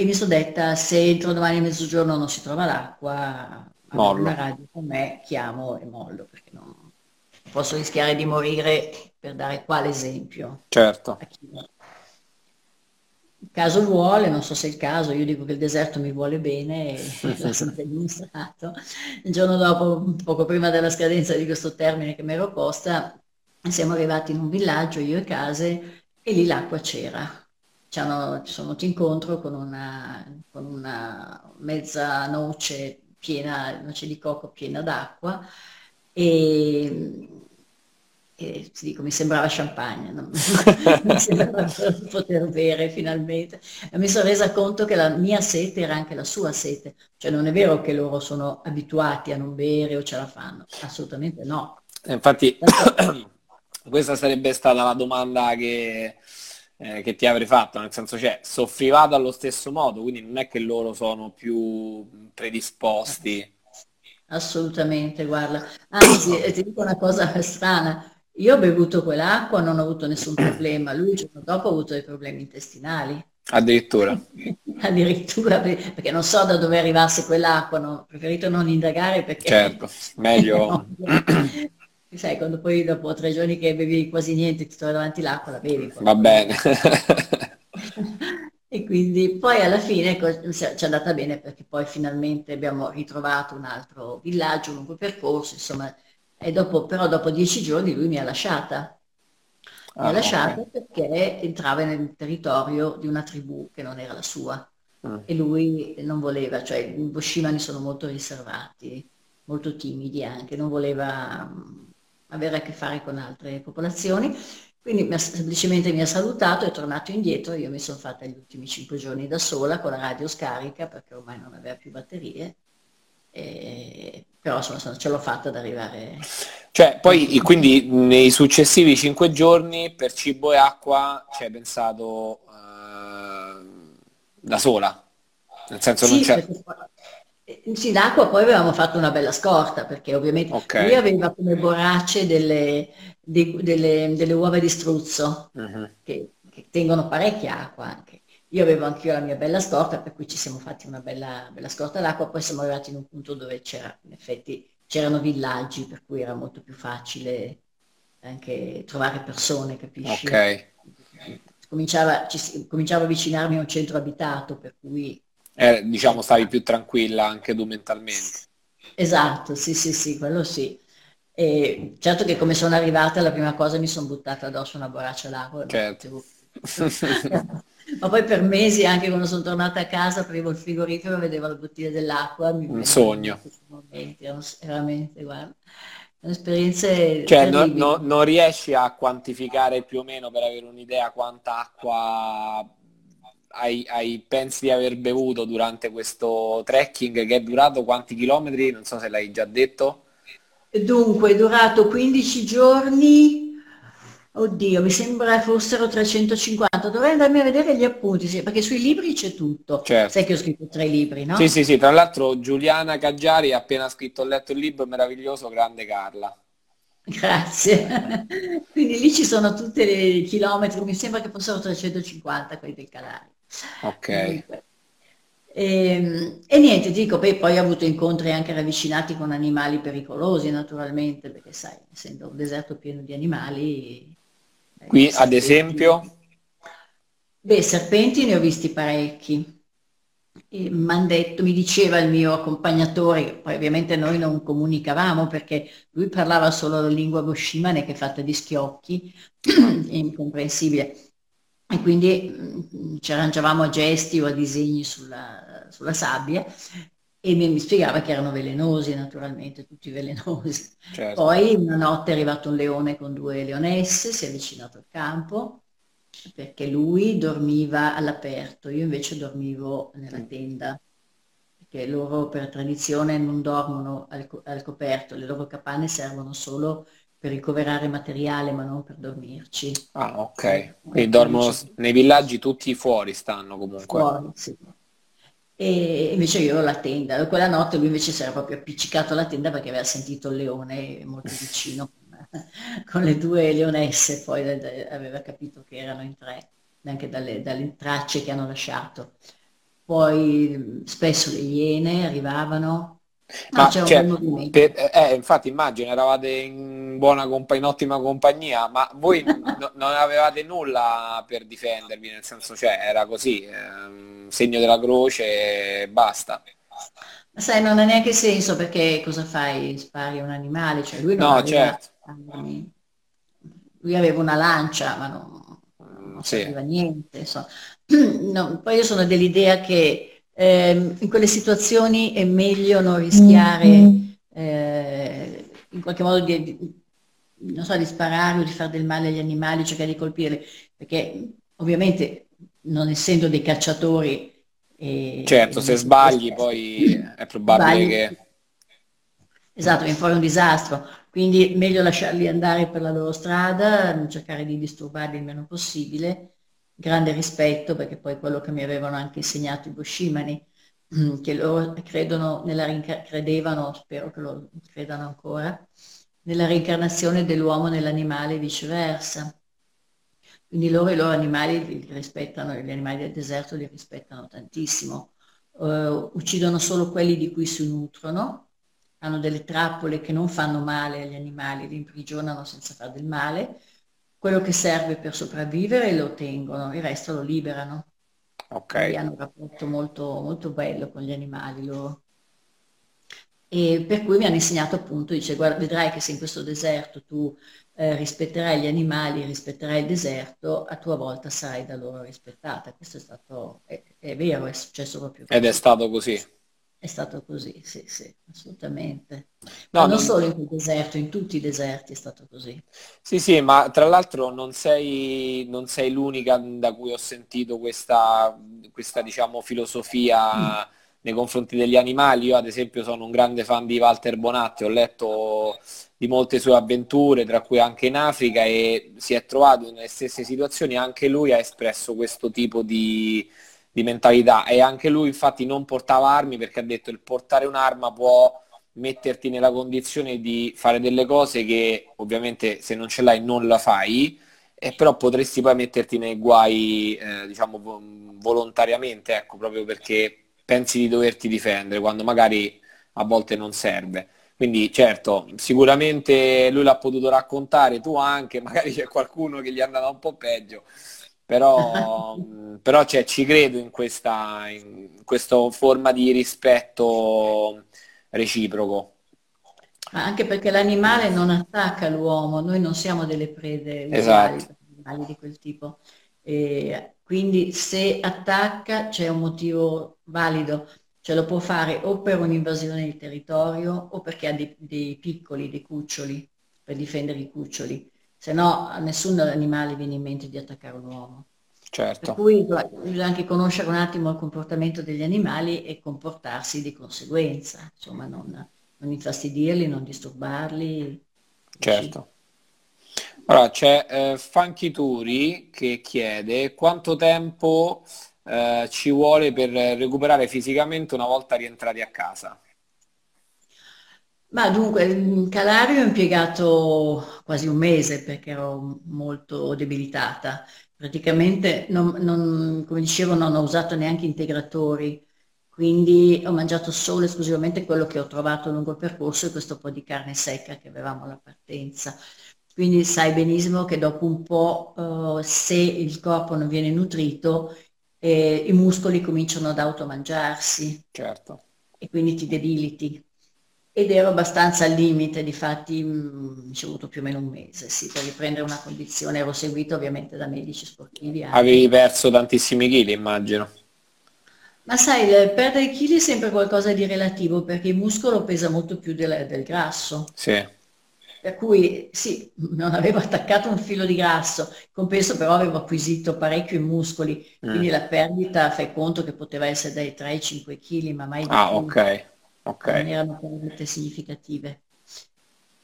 E mi sono detta, se entro domani a mezzogiorno non si trova l'acqua, mollo. una radio con me, chiamo e mollo, perché non posso rischiare di morire per dare quale esempio. Certo il caso vuole, non so se è il caso, io dico che il deserto mi vuole bene e l'ha sempre dimostrato. Il giorno dopo, poco prima della scadenza di questo termine che mi ero posta, siamo arrivati in un villaggio, io e case, e lì l'acqua c'era. Ci, sono venuti incontro con una, con una mezza noce piena, noce di cocco piena d'acqua e e ti dico, mi sembrava champagne, non mi sembrava poter bere finalmente. E mi sono resa conto che la mia sete era anche la sua sete, cioè non è vero che loro sono abituati a non bere o ce la fanno, assolutamente no. Infatti questa sarebbe stata la domanda che, eh, che ti avrei fatto, nel senso cioè soffrivate allo stesso modo, quindi non è che loro sono più predisposti. Assolutamente, guarda. Anzi, ti dico una cosa strana, io ho bevuto quell'acqua, non ho avuto nessun problema. Lui il giorno dopo ha avuto dei problemi intestinali. Addirittura. Addirittura, perché non so da dove arrivasse quell'acqua, no? ho preferito non indagare perché... Certo, meglio... Sai, quando poi dopo tre giorni che bevi quasi niente ti trovi davanti l'acqua, la bevi. Va bene. e quindi poi alla fine ecco, ci è andata bene perché poi finalmente abbiamo ritrovato un altro villaggio lungo il percorso, insomma e dopo, però dopo dieci giorni lui mi ha lasciata. Mi ah, ha lasciata okay. perché entrava nel territorio di una tribù che non era la sua. Mm. E lui non voleva, cioè i Boshimani sono molto riservati, molto timidi anche, non voleva avere a che fare con altre popolazioni. Quindi mi ha, semplicemente mi ha salutato, è tornato indietro, io mi sono fatta gli ultimi cinque giorni da sola con la radio scarica perché ormai non aveva più batterie e, però insomma ce l'ho fatta ad arrivare. Cioè, poi quindi nei successivi cinque giorni per cibo e acqua ci hai pensato uh, da sola? Nel senso sì, non c'è... Eh, sì, d'acqua poi avevamo fatto una bella scorta perché ovviamente okay. lui aveva come borracce delle, de, delle, delle uova di struzzo uh-huh. che, che tengono parecchia acqua anche. Io avevo anche io la mia bella scorta, per cui ci siamo fatti una bella, bella scorta d'acqua, poi siamo arrivati in un punto dove c'era, in effetti, c'erano villaggi, per cui era molto più facile anche trovare persone, capisci? Ok. Cominciava, ci, cominciava a avvicinarmi a un centro abitato, per cui... Eh, diciamo, stavi più tranquilla anche tu mentalmente. Esatto, sì, sì, sì, quello sì. E certo che come sono arrivata la prima cosa mi sono buttata addosso una borraccia d'acqua. Certo. ma poi per mesi anche quando sono tornata a casa aprivo il frigorifero e vedevo la bottiglia dell'acqua un sogno momenti, erano veramente guarda esperienze cioè no, no, non riesci a quantificare più o meno per avere un'idea quanta acqua hai, hai, pensi di aver bevuto durante questo trekking che è durato quanti chilometri non so se l'hai già detto dunque è durato 15 giorni Oddio, mi sembra fossero 350, dovrei andarmi a vedere gli appunti, sì, perché sui libri c'è tutto. Certo. Sai che ho scritto tre libri, no? Sì, sì, sì, tra l'altro Giuliana Caggiari ha appena scritto, ho letto il libro meraviglioso, Grande Carla. Grazie. Quindi lì ci sono tutti i chilometri, mi sembra che fossero 350 quelli del Calari. Ok. E, ehm, e niente, dico, poi, poi ho avuto incontri anche ravvicinati con animali pericolosi, naturalmente, perché sai, essendo un deserto pieno di animali... eh, Qui, ad serpenti- esempio, Beh, serpenti ne ho visti parecchi. M'han detto, mi diceva il mio accompagnatore, poi ovviamente noi non comunicavamo perché lui parlava solo la lingua goshimane che è fatta di schiocchi, è incomprensibile. E quindi mm, ci arrangiavamo a gesti o a disegni sulla, sulla sabbia e mi, mi spiegava che erano velenosi, naturalmente, tutti velenosi. certo. Poi una notte è arrivato un leone con due leonesse, si è avvicinato al campo perché lui dormiva all'aperto, io invece dormivo nella tenda, perché loro per tradizione non dormono al, co- al coperto, le loro capanne servono solo per ricoverare materiale, ma non per dormirci. Ah, ok. Quindi dormono nei villaggi tutti fuori stanno comunque. Fuori, sì. E invece io ero alla tenda, quella notte lui invece si era proprio appiccicato alla tenda perché aveva sentito il leone molto vicino con le due leonesse, poi aveva capito che erano in tre, anche dalle, dalle tracce che hanno lasciato. Poi spesso le iene arrivavano, no, Ma c'era un cioè, per- eh, infatti immagino eravate in buona compagnia, in ottima compagnia, ma voi no- non avevate nulla per difendervi, nel senso, cioè, era così, ehm, segno della croce e basta. Ma sai, non ha neanche senso perché cosa fai? Spari un animale, cioè lui non No, aveva certo. Lui aveva una lancia, ma non, non Sì. niente, insomma. No, poi io sono dell'idea che ehm, in quelle situazioni è meglio non rischiare eh, in qualche modo di, di- non so, di sparare o di fare del male agli animali, cercare di colpirli, perché ovviamente non essendo dei cacciatori e, Certo, se sbagli poi è probabile Sbagli. che... Esatto, viene fuori un disastro, quindi meglio lasciarli andare per la loro strada, cercare di disturbarli il meno possibile, grande rispetto perché poi quello che mi avevano anche insegnato i Boshimani, mm, che loro credono nella rinca- credevano, spero che lo credano ancora, nella reincarnazione dell'uomo nell'animale e viceversa. Quindi loro i loro animali li rispettano, gli animali del deserto li rispettano tantissimo. Eh, uccidono solo quelli di cui si nutrono, hanno delle trappole che non fanno male agli animali, li imprigionano senza fare del male. Quello che serve per sopravvivere lo tengono, il resto lo liberano. Quindi Ok. hanno un rapporto molto, molto bello con gli animali loro. E per cui mi hanno insegnato appunto, dice, guarda, vedrai che se in questo deserto tu eh, rispetterai gli animali, rispetterai il deserto, a tua volta sarai da loro rispettata. Questo è stato, è, è vero, è successo proprio Ed è così. stato così. È stato così, sì, sì, assolutamente. No, non non- solo in quel deserto, in tutti i deserti è stato così. Sì, sì, ma tra l'altro non sei, non sei l'unica da cui ho sentito questa, questa, diciamo, filosofia nei confronti degli animali. Io, ad esempio, sono un grande fan di Walter Bonatti, ho letto di molte sue avventure, tra cui anche in Africa, e si è trovato nelle stesse situazioni. Anche lui ha espresso questo tipo di, di mentalità e anche lui, infatti, non portava armi perché ha detto il portare un'arma può metterti nella condizione di fare delle cose che ovviamente se non ce l'hai non la fai, e però potresti poi metterti nei guai, eh, diciamo, vo- volontariamente, ecco, proprio perché pensi di doverti difendere, quando magari a volte non serve. Quindi certo, sicuramente lui l'ha potuto raccontare, tu anche, magari c'è qualcuno che gli è andata un po' peggio, però, però cioè, ci credo in questa, in questa forma di rispetto reciproco. Ma anche perché l'animale non attacca l'uomo, noi non siamo delle prede Esatto. animali di quel tipo. E quindi se attacca c'è un motivo valido, ce lo può fare o per un'invasione di territorio o perché ha dei, dei piccoli, dei cuccioli, per difendere i cuccioli. Se no a nessun animale viene in mente di attaccare un uomo. Per Certo, cui bisogna anche conoscere un attimo il comportamento degli animali e comportarsi di conseguenza, insomma, non, non infastidirli, non disturbarli, certo. Allora, c'è eh, Funky Turi che chiede quanto tempo eh, ci vuole per recuperare fisicamente una volta rientrati a casa. Ma dunque, in Calario ho impiegato quasi un mese perché ero molto debilitata. Praticamente, non, non- come dicevo, non ho usato neanche integratori, quindi ho mangiato solo e esclusivamente quello che ho trovato lungo il percorso e questo po' di carne secca che avevamo alla partenza. Quindi sai benissimo che dopo un po', eh, se il corpo non viene nutrito, eh, i muscoli cominciano ad automangiarsi Certo. e quindi ti debiliti. Ed ero abbastanza al limite, difatti mh, ci è voluto più o meno un mese, sì, per riprendere una condizione. Ero seguito ovviamente da medici sportivi anche. Avevi perso tantissimi chili, immagino. Ma sai, perdere chili è sempre qualcosa di relativo perché il muscolo pesa molto più del, del grasso. Sì, Per cui sì, non avevo attaccato un filo di grasso, compenso però avevo acquisito parecchio i muscoli, Mm. quindi la perdita, fai conto che poteva essere dai 3 ai 5 kg, ma mai di Ah, più. ok, ok. non erano perdite significative.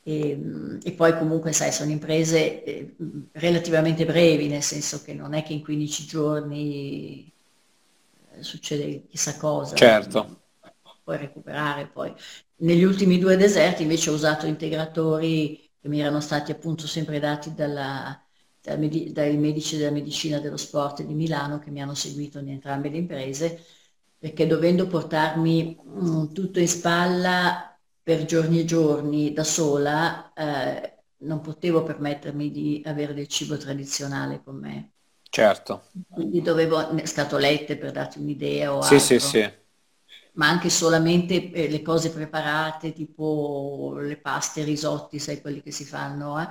E, mm, e poi comunque, sai, sono imprese eh, relativamente brevi, nel senso che non è che in 15 giorni eh, succede chissà cosa, Certo. puoi recuperare poi. Negli ultimi due deserti invece ho usato integratori che mi erano stati appunto sempre dati dalla- dal dai medici della medicina dello sport di Milano che mi hanno seguito in entrambe le imprese, perché dovendo portarmi mm, tutto in spalla per giorni e giorni da sola, eh, non potevo permettermi di avere del cibo tradizionale con me. Certo. Quindi dovevo, scatolette per darti un'idea o Sì, sì, altro sì. ma anche solamente eh, le cose preparate, tipo le paste, i risotti, sai, quelli che si fanno, eh?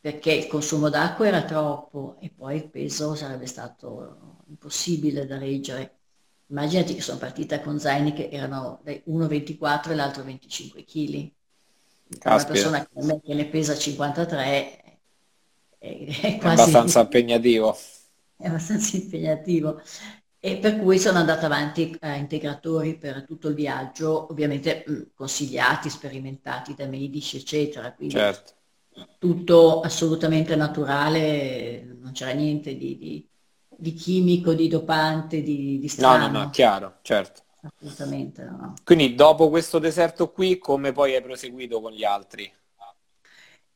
Perché il consumo d'acqua era troppo e poi il peso sarebbe stato impossibile da reggere. Immaginati che sono partita con zaini che erano dai 1,24 e l'altro 25 kg. Una persona me che ne pesa 53 è, è è quasi abbastanza impegnativo. è abbastanza impegnativo. E per cui sono andata avanti a integratori per tutto il viaggio, ovviamente mh, consigliati, sperimentati da medici, eccetera, quindi Certo. tutto assolutamente naturale, non c'era niente di, di- di chimico, di dopante, di, di No, no, no, strano, chiaro, certo. assolutamente no. Quindi dopo questo deserto qui, come poi hai proseguito con gli altri?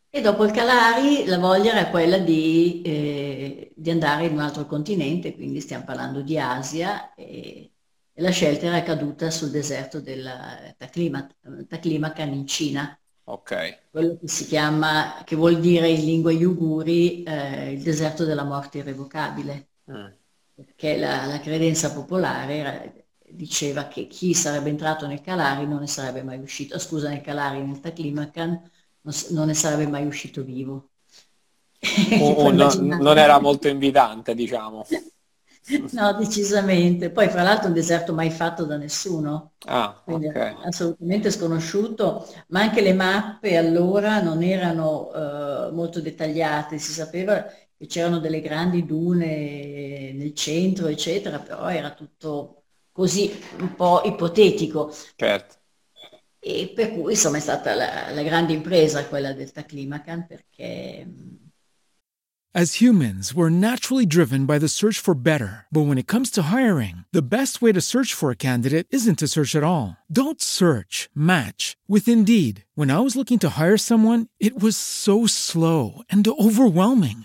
E dopo il Calari la voglia era quella di, eh, di andare in un altro continente, quindi stiamo parlando di Asia, e, e la scelta era caduta sul deserto della Taklamakan in Cina, Ok, quello che si chiama, che vuol dire in lingua yuguri, eh, il deserto della morte irrevocabile, Mm. perché la, la credenza popolare era- diceva che chi sarebbe entrato nel Calari non ne sarebbe mai uscito, ah, scusa, nel Calari, nel Taklamakan, non, non ne sarebbe mai uscito vivo. Ti O- o puoi no- immaginare? non era molto invitante, diciamo. No, decisamente. Poi, fra l'altro, un deserto mai fatto da nessuno, Ah, quindi ok. assolutamente sconosciuto, ma anche le mappe allora non erano eh, molto dettagliate, si sapeva che c'erano delle grandi dune nel centro, eccetera, però era tutto così un po' ipotetico. Certo. E per cui insomma è stata la, la grande impresa quella del Taklamakan perché As humans, we're naturally driven by the search for better. But when it comes to hiring, the best way to search for a candidate isn't to search at all. Don't search, match with Indeed. When I was looking to hire someone, it was so slow and overwhelming.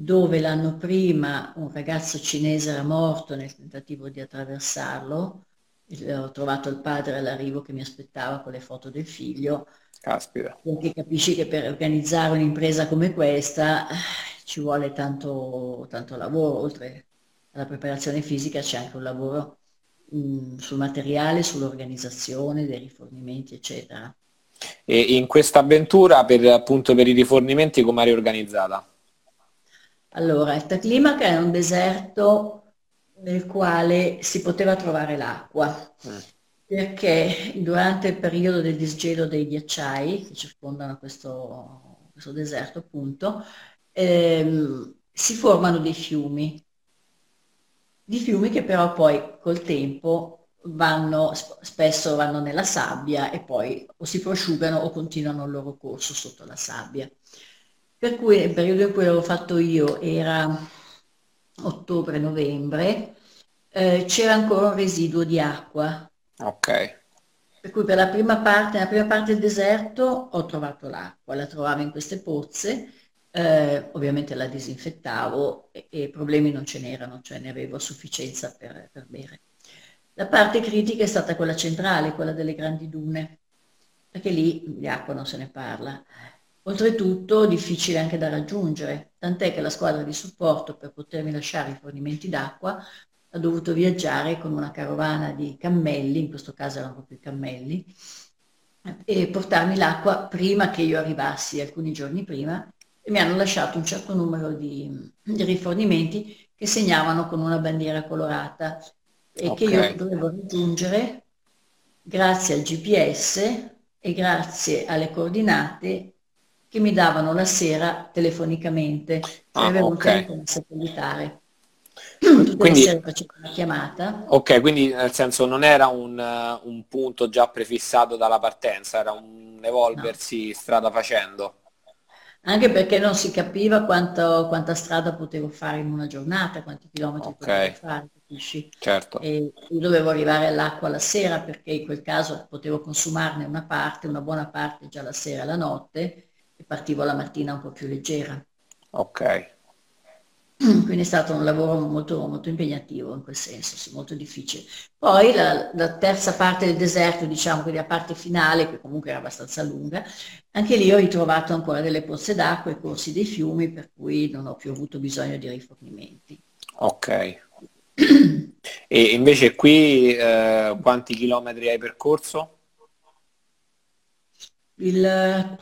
dove l'anno prima un ragazzo cinese era morto nel tentativo di attraversarlo. Ho trovato il padre all'arrivo che mi aspettava con le foto del figlio. Caspita. Perché capisci che per organizzare un'impresa come questa eh, ci vuole tanto, tanto lavoro, oltre alla preparazione fisica c'è anche un lavoro mh, sul materiale, sull'organizzazione dei rifornimenti, eccetera. E in questa avventura, per, appunto per i rifornimenti, come eri organizzata? Allora, il Taclimaca è un deserto nel quale si poteva trovare l'acqua, perché durante il periodo del disgelo dei ghiacciai che circondano questo, questo deserto, appunto, ehm, si formano dei fiumi, di fiumi che però poi col tempo vanno, spesso vanno nella sabbia e poi o si prosciugano o continuano il loro corso sotto la sabbia. Per cui il periodo in cui l'avevo fatto io era ottobre-novembre, eh, c'era ancora un residuo di acqua. Ok. Per cui per la prima parte, nella prima parte del deserto ho trovato l'acqua, la trovavo in queste pozze, eh, ovviamente la disinfettavo e, e, problemi non ce n'erano, cioè ne avevo a sufficienza per, per bere. La parte critica è stata quella centrale, quella delle grandi dune, perché lì di acqua non se ne parla. Oltretutto difficile anche da raggiungere, tant'è che la squadra di supporto per potermi lasciare i fornimenti d'acqua ha dovuto viaggiare con una carovana di cammelli, in questo caso erano proprio i cammelli, e portarmi l'acqua prima che io arrivassi, alcuni giorni prima, e mi hanno lasciato un certo numero di, di rifornimenti che segnavano con una bandiera colorata e okay. che io dovevo raggiungere grazie al GPS e grazie alle coordinate che mi davano la sera telefonicamente, ah, avevo okay. un satellitare. Tutte quindi, facevo una chiamata. Ok, quindi nel senso non era un, un punto già prefissato dalla partenza, era un evolversi no. strada facendo. Anche perché non si capiva quanto, quanta strada potevo fare in una giornata, quanti chilometri okay. potevo fare, capisci? Certo. E io dovevo arrivare all'acqua la sera perché in quel caso potevo consumarne una parte, una buona parte già la sera e la notte, partivo la mattina un po' più leggera. Ok. Quindi è stato un lavoro molto, molto impegnativo in quel senso, sì, molto difficile. Poi la, la, terza parte del deserto, diciamo, quindi la parte finale, che comunque era abbastanza lunga, anche lì ho ritrovato ancora delle pozze d'acqua e corsi dei fiumi, per cui non ho più avuto bisogno di rifornimenti. Ok. e invece qui eh, quanti chilometri hai percorso? Il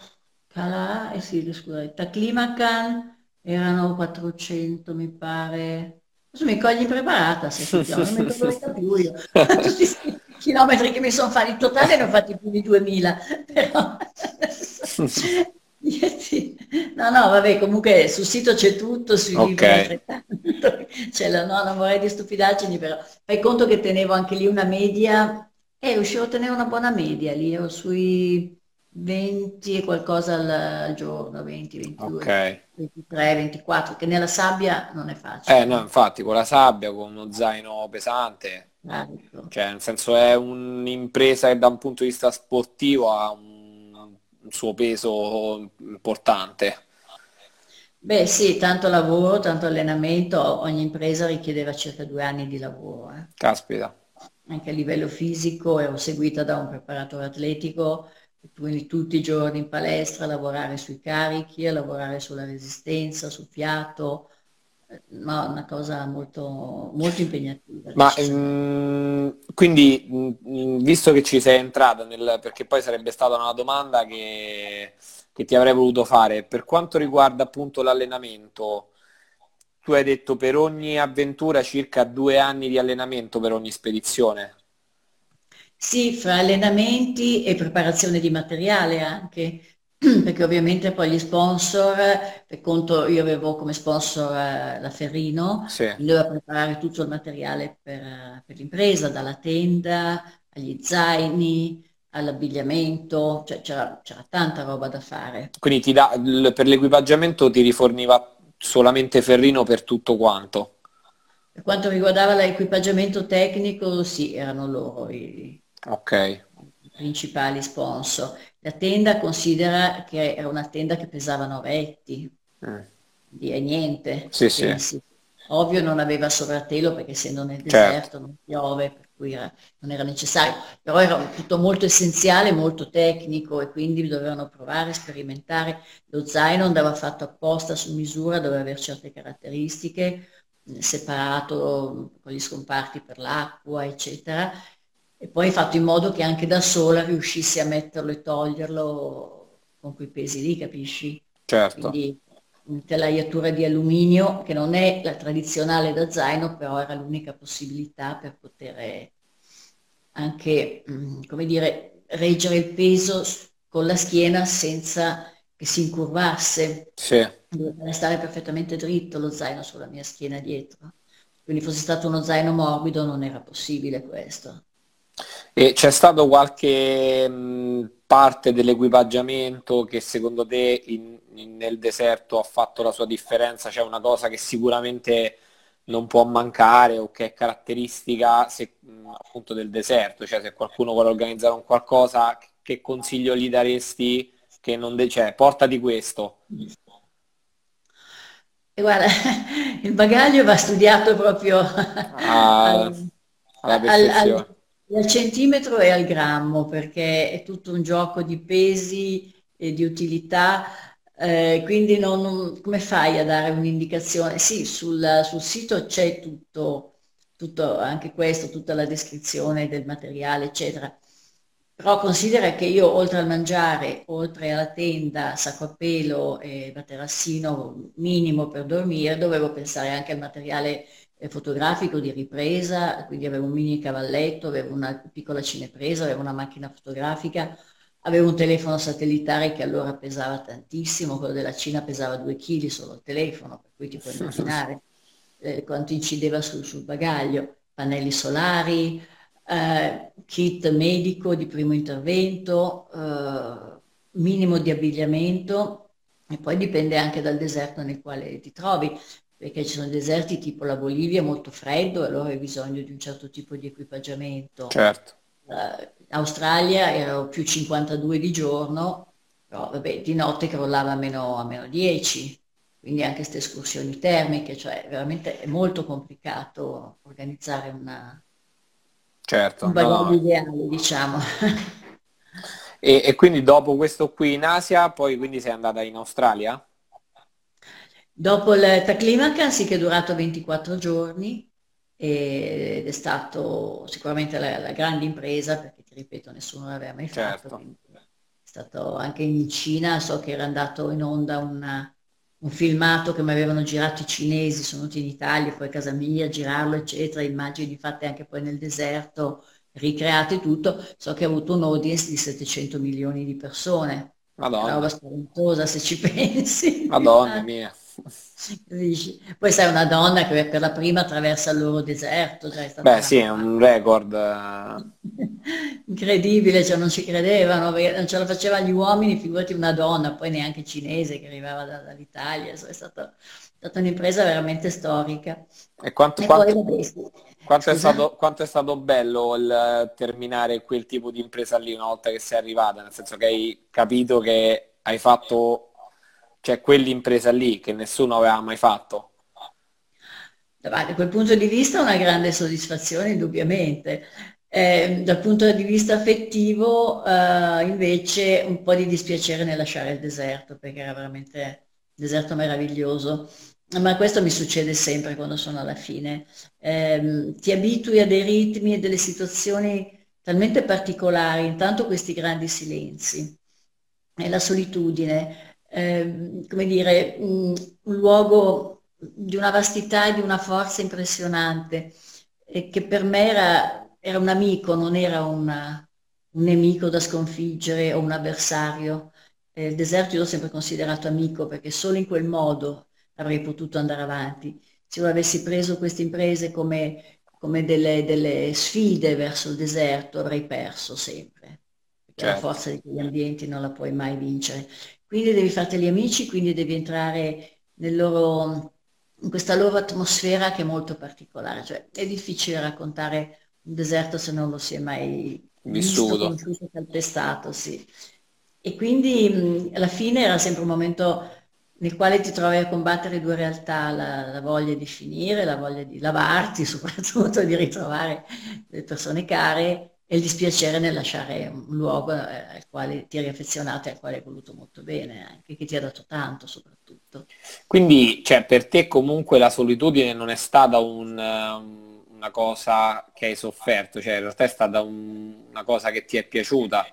Calà, eh sì, scusa, il Taclimacan erano 400 mi pare. Adesso mi cogli impreparata se non mi ricordo più io. Tutti i chilometri che mi sono fatti in totale ne ho fatti più di 2000, però... No, no, vabbè, comunque sul sito c'è tutto, sui okay. libri c'è la, no, non vorrei di stupidaggini, però fai conto che tenevo anche lì una media, e eh, riuscivo a tenere una buona media lì, ero sui 20 e qualcosa al, al giorno, 20, 22, okay. 23, 24, che nella sabbia non è facile. Eh no, infatti con la sabbia, con uno zaino pesante, ah, ecco. cioè nel senso è un'impresa che da un punto di vista sportivo ha un, un suo peso importante. Beh sì, tanto lavoro, tanto allenamento, ogni impresa richiedeva circa due anni di lavoro. Eh. Caspita. Anche a livello fisico ero seguita da un preparatore atletico quindi tutti i giorni in palestra a lavorare sui carichi, a lavorare sulla resistenza, sul fiato, no, una cosa molto, molto impegnativa. Ma ehm, quindi, mh, visto che ci sei entrata, nel, perché poi sarebbe stata una domanda che, che ti avrei voluto fare, per quanto riguarda appunto l'allenamento, tu hai detto per ogni avventura circa due anni di allenamento per ogni spedizione. Sì, fra allenamenti e preparazione di materiale anche, perché ovviamente poi gli sponsor, per conto io avevo come sponsor eh, la Ferrino, Sì. doveva preparare tutto il materiale per, per l'impresa, dalla tenda agli zaini, all'abbigliamento, cioè c'era c'era tanta roba da fare. Quindi ti l- per l'equipaggiamento ti riforniva solamente Ferrino per tutto quanto. Per quanto riguardava l'equipaggiamento tecnico, sì, erano loro i Ok. principali sponsor. La tenda considera che era una tenda che pesava 9 etti, Mm. quindi è niente, Sì, sì. Ovvio non aveva sovrattelo perché essendo nel Certo. deserto non piove, per cui era- non era necessario, però era tutto molto essenziale, molto tecnico e quindi dovevano provare, sperimentare. Lo zaino andava fatto apposta su misura, doveva avere certe caratteristiche, eh, separato con gli scomparti per l'acqua, eccetera, e poi fatto in modo che anche da sola riuscissi a metterlo e toglierlo con quei pesi lì, capisci? Certo. Quindi un'intelaiatura di alluminio che non è la tradizionale da zaino, però era l'unica possibilità per poter anche, mm, come dire, reggere il peso con la schiena senza che si incurvasse. Sì. Doveva stare perfettamente dritto lo zaino sulla mia schiena dietro. Quindi fosse stato uno zaino morbido non era possibile questo. E c'è stato qualche mh, parte dell'equipaggiamento che secondo te in- in- nel deserto ha fatto la sua differenza? C'è una cosa che sicuramente non può mancare o che è caratteristica se- mh, appunto del deserto? Cioè se qualcuno vuole organizzare un qualcosa, che consiglio gli daresti che non de- cioè, portati questo? E guarda, il bagaglio va studiato proprio Ah, al, alla al- perfezione. al- al centimetro e al grammo, perché è tutto un gioco di pesi e di utilità, eh, quindi non- non- come fai a dare un'indicazione? Sì, sul, sul sito c'è tutto, tutto, anche questo, tutta la descrizione del materiale, eccetera. Però considera che io oltre al mangiare, oltre alla tenda, sacco a pelo e materassino minimo per dormire, dovevo pensare anche al materiale fotografico di ripresa, quindi avevo un mini cavalletto, avevo una piccola cinepresa, avevo una macchina fotografica, avevo un telefono satellitare che allora pesava tantissimo, quello della Cina pesava 2 kg solo il telefono, per cui ti puoi immaginare eh, quanto incideva sul, sul bagaglio, pannelli solari, eh, kit medico di primo intervento, eh, minimo di abbigliamento e poi dipende anche dal deserto nel quale ti trovi, perché ci sono deserti tipo la Bolivia molto freddo e allora hai bisogno di un certo tipo di equipaggiamento. Certo. Eh, Australia ero più 52 di giorno, però vabbè, di notte crollava a meno, a meno 10, quindi anche queste escursioni termiche, cioè veramente è molto complicato organizzare una, Certo, un no, no. ideale, diciamo. E, e quindi dopo questo qui in Asia, poi quindi sei andata in Australia? Dopo il Taclimacan sì che è durato 24 giorni ed è stato sicuramente la, la grande impresa perché ti ripeto nessuno l'aveva mai fatto, Certo. quindi è stato anche in Cina, so che era andato in onda una- un filmato che mi avevano girato i cinesi, sono venuti in Italia, poi a casa mia a girarlo eccetera, immagini fatte anche poi nel deserto, ricreate tutto, so che ha avuto un audience di 700 milioni di persone, una roba Madonna, spaventosa se ci pensi. Madonna mia. Dici, Poi sei una donna che per la prima attraversa il loro deserto, già è stata Beh, sì, è un record. eh, incredibile, cioè non ci credevano, perché non ce la facevano gli uomini, figurati una donna, poi neanche cinese che arrivava da- dall'Italia, è stata, è stata un'impresa veramente storica. E quanto, E quanto- quanto è stato, quanto è stato bello il terminare quel tipo di impresa lì una volta che sei arrivata, nel senso che hai capito che hai fatto, cioè quell'impresa lì che nessuno aveva mai fatto. Da quel punto di vista una grande soddisfazione, indubbiamente. Eh, dal punto di vista affettivo, eh, invece, un po' di dispiacere nel lasciare il deserto, perché era veramente un deserto meraviglioso. Ma questo mi succede sempre quando sono alla fine. Ehm, ti abitui a dei ritmi e delle situazioni talmente particolari, intanto questi grandi silenzi e la solitudine, ehm, come dire, un, un luogo di una vastità e di una forza impressionante, e che per me era, era un amico, non era una- un nemico da sconfiggere o un avversario. eh, il deserto io l'ho sempre considerato amico perché solo in quel modo avrei potuto andare avanti. Se io avessi preso queste imprese come, come delle, delle, sfide verso il deserto avrei perso sempre, perché certo. la forza di quegli ambienti non la puoi mai vincere. Quindi devi farteli amici, quindi devi entrare loro, in questa loro atmosfera che è molto particolare. Cioè, è difficile raccontare un deserto se non lo si è mai vissuto, visto, calpestato, sì. E quindi mh, alla fine era sempre un momento nel quale ti trovi a combattere due realtà, la, la, voglia di finire, la voglia di lavarti, soprattutto di ritrovare le persone care e il dispiacere nel lasciare un luogo eh, al quale ti eri affezionato e al quale hai voluto molto bene, anche che ti ha dato tanto soprattutto. Quindi, cioè, per te comunque la solitudine non è stata un, una cosa che hai sofferto, cioè in realtà è stata un, una cosa che ti è piaciuta.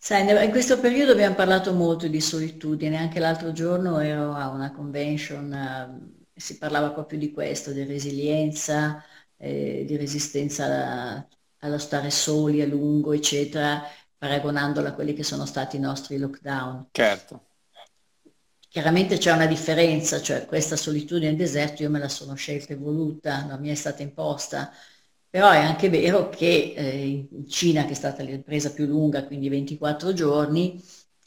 Sai, in questo periodo abbiamo parlato molto di solitudine, anche l'altro giorno ero a una convention, uh, si parlava proprio di questo, di resilienza, eh, di resistenza alla, allo stare soli a lungo, eccetera, paragonandola a quelli che sono stati i nostri lockdown. Certo. Chiaramente c'è una differenza, cioè questa solitudine in deserto io me la sono scelta e voluta, non mi è stata imposta, però è anche vero che eh, in Cina, che è stata l'impresa più lunga, quindi 24 giorni,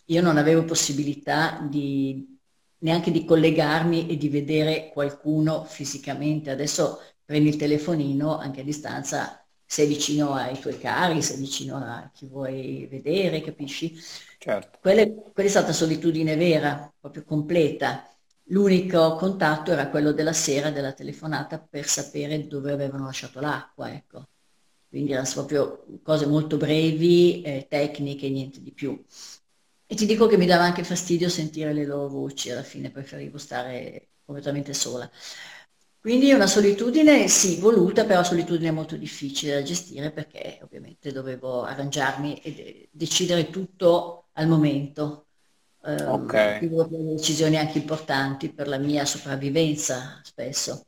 io non avevo possibilità di, neanche di collegarmi e di vedere qualcuno fisicamente. Adesso prendi il telefonino anche a distanza, sei vicino ai tuoi cari, sei vicino a chi vuoi vedere, capisci? Certo. Quella, quella è stata solitudine vera, proprio completa. L'unico contatto era quello della sera della telefonata per sapere dove avevano lasciato l'acqua, ecco. Quindi erano proprio cose molto brevi, eh, tecniche, niente di più. E ti dico che mi dava anche fastidio sentire le loro voci, alla fine preferivo stare completamente sola. Quindi una solitudine sì, voluta, però solitudine molto difficile da gestire perché ovviamente dovevo arrangiarmi e decidere tutto al momento eh, okay. decisioni anche importanti per la mia sopravvivenza spesso.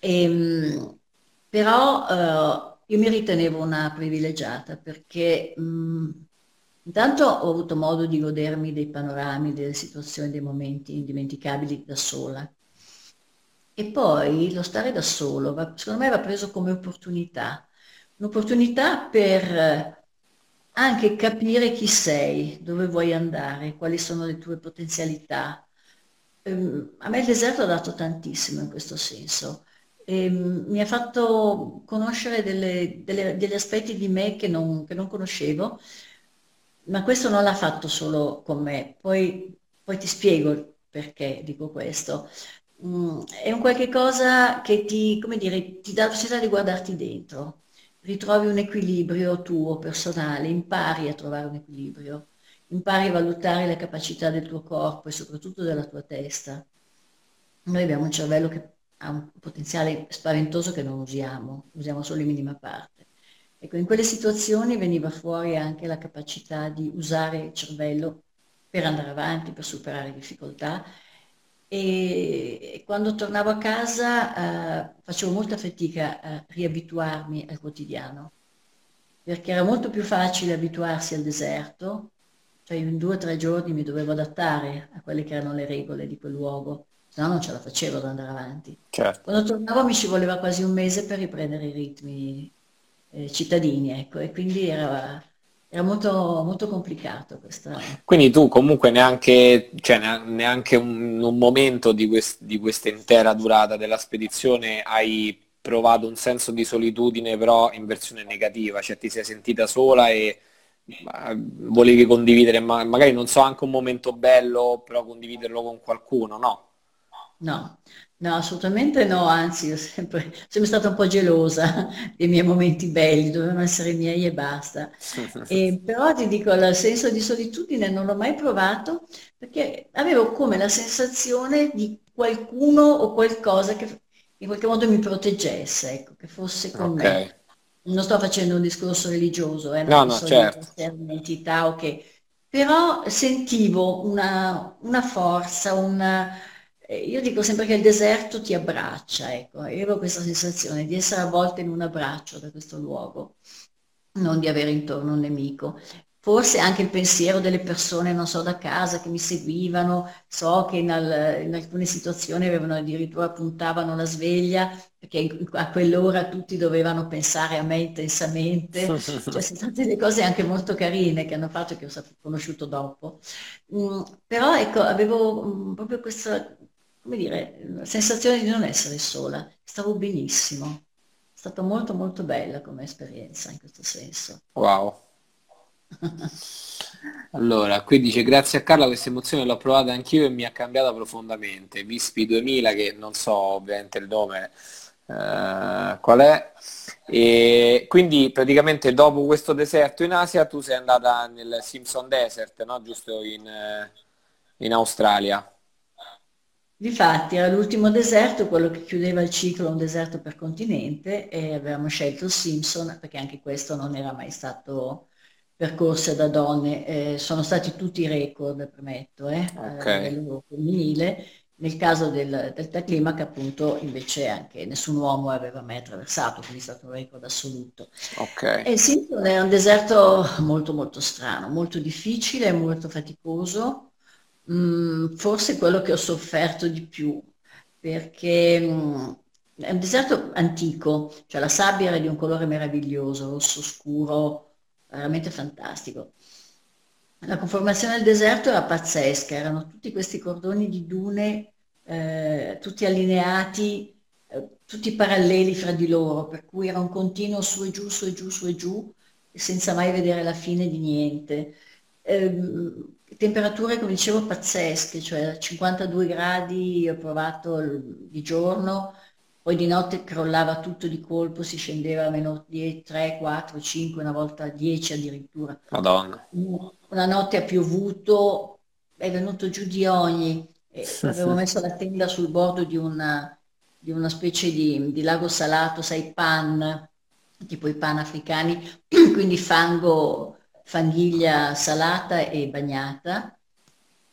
E, ehm, però eh, io mi ritenevo una privilegiata perché mh, intanto ho avuto modo di godermi dei panorami, delle situazioni, dei momenti indimenticabili da sola. E poi lo stare da solo, va, secondo me va preso come opportunità, un'opportunità per anche capire chi sei, dove vuoi andare, quali sono le tue potenzialità. Um, a me il deserto ha dato tantissimo in questo senso. E, um, mi ha fatto conoscere delle, delle, degli aspetti di me che non, che non, conoscevo, ma questo non l'ha fatto solo con me. Poi, poi ti spiego perché dico questo. Um, è un qualche cosa che ti, come dire, ti dà la possibilità di guardarti dentro ritrovi un equilibrio tuo personale, impari a trovare un equilibrio, impari a valutare le capacità del tuo corpo e soprattutto della tua testa. Noi abbiamo un cervello che ha un potenziale spaventoso che non usiamo, usiamo solo in minima parte. Ecco, in quelle situazioni veniva fuori anche la capacità di usare il cervello per andare avanti, per superare difficoltà e quando tornavo a casa eh, facevo molta fatica a riabituarmi al quotidiano, perché era molto più facile abituarsi al deserto, cioè in due o tre giorni mi dovevo adattare a quelle che erano le regole di quel luogo, se no non ce la facevo ad andare avanti. Certo. Quando tornavo mi ci voleva quasi un mese per riprendere i ritmi eh, cittadini, ecco, e quindi era era molto, molto complicato questa... Quindi tu comunque neanche, cioè neanche un, un momento di, quest, di questa intera durata della spedizione hai provato un senso di solitudine però in versione negativa, cioè ti sei sentita sola e volevi condividere, ma magari non so, anche un momento bello, però condividerlo con qualcuno, no? No, no, assolutamente no, anzi, io sempre, sempre stata un po' gelosa dei miei momenti belli, dovevano essere miei e basta. E, però ti dico, il senso di solitudine non l'ho mai provato perché avevo come la sensazione di qualcuno o qualcosa che in qualche modo mi proteggesse, ecco, che fosse con okay. me. Non sto facendo un discorso religioso, eh, non no, no, certo. un'entità, ok. Però sentivo una, una forza, una io dico sempre che il deserto ti abbraccia, ecco, io avevo questa sensazione di essere avvolta in un abbraccio da questo luogo, non di avere intorno un nemico. forse anche il pensiero delle persone, non so, da casa che mi seguivano, so che in, al, in alcune situazioni avevano addirittura puntavano la sveglia perché a quell'ora tutti dovevano pensare a me intensamente, cioè sono state delle cose anche molto carine che hanno fatto che ho conosciuto dopo. Mm, però ecco, avevo mm, proprio questa, come dire, sensazione di non essere sola, stavo benissimo. È stata molto molto bella come esperienza in questo senso. Wow. Allora, qui dice grazie a Carla questa emozione l'ho provata anch'io e mi ha cambiata profondamente. Vispi 2000, che non so ovviamente il nome eh, qual è. E quindi praticamente dopo questo deserto in Asia tu sei andata nel Simpson Desert, no? giusto in, eh, in Australia. Difatti era l'ultimo deserto, quello che chiudeva il ciclo, un deserto per continente, e avevamo scelto Simpson perché anche questo non era mai stato percorse da donne, eh, sono stati tutti record, premetto, eh, okay. a livello femminile. Nel caso del Delta Climac, appunto, invece anche nessun uomo aveva mai attraversato, quindi è stato un record assoluto. Okay. E sì, è un deserto molto molto strano, molto difficile, molto faticoso, mm, forse quello che ho sofferto di più, perché mm, è un deserto antico, cioè la sabbia era di un colore meraviglioso, rosso scuro, veramente fantastico. La conformazione del deserto era pazzesca, erano tutti questi cordoni di dune, eh, tutti allineati, eh, tutti paralleli fra di loro, per cui era un continuo su e giù, su e giù, su e giù, senza mai vedere la fine di niente. Eh, temperature, come dicevo, pazzesche, cioè 52 gradi ho provato di giorno, poi di notte crollava tutto di colpo, si scendeva a meno 10, 3, 4, 5, una volta 10 addirittura. Madonna. Una notte ha piovuto, è venuto giù di ogni, avevo messo la tenda sul bordo di una, di una specie di, di, lago salato, sai, pan, tipo i pan africani, quindi fango, fanghiglia salata e bagnata.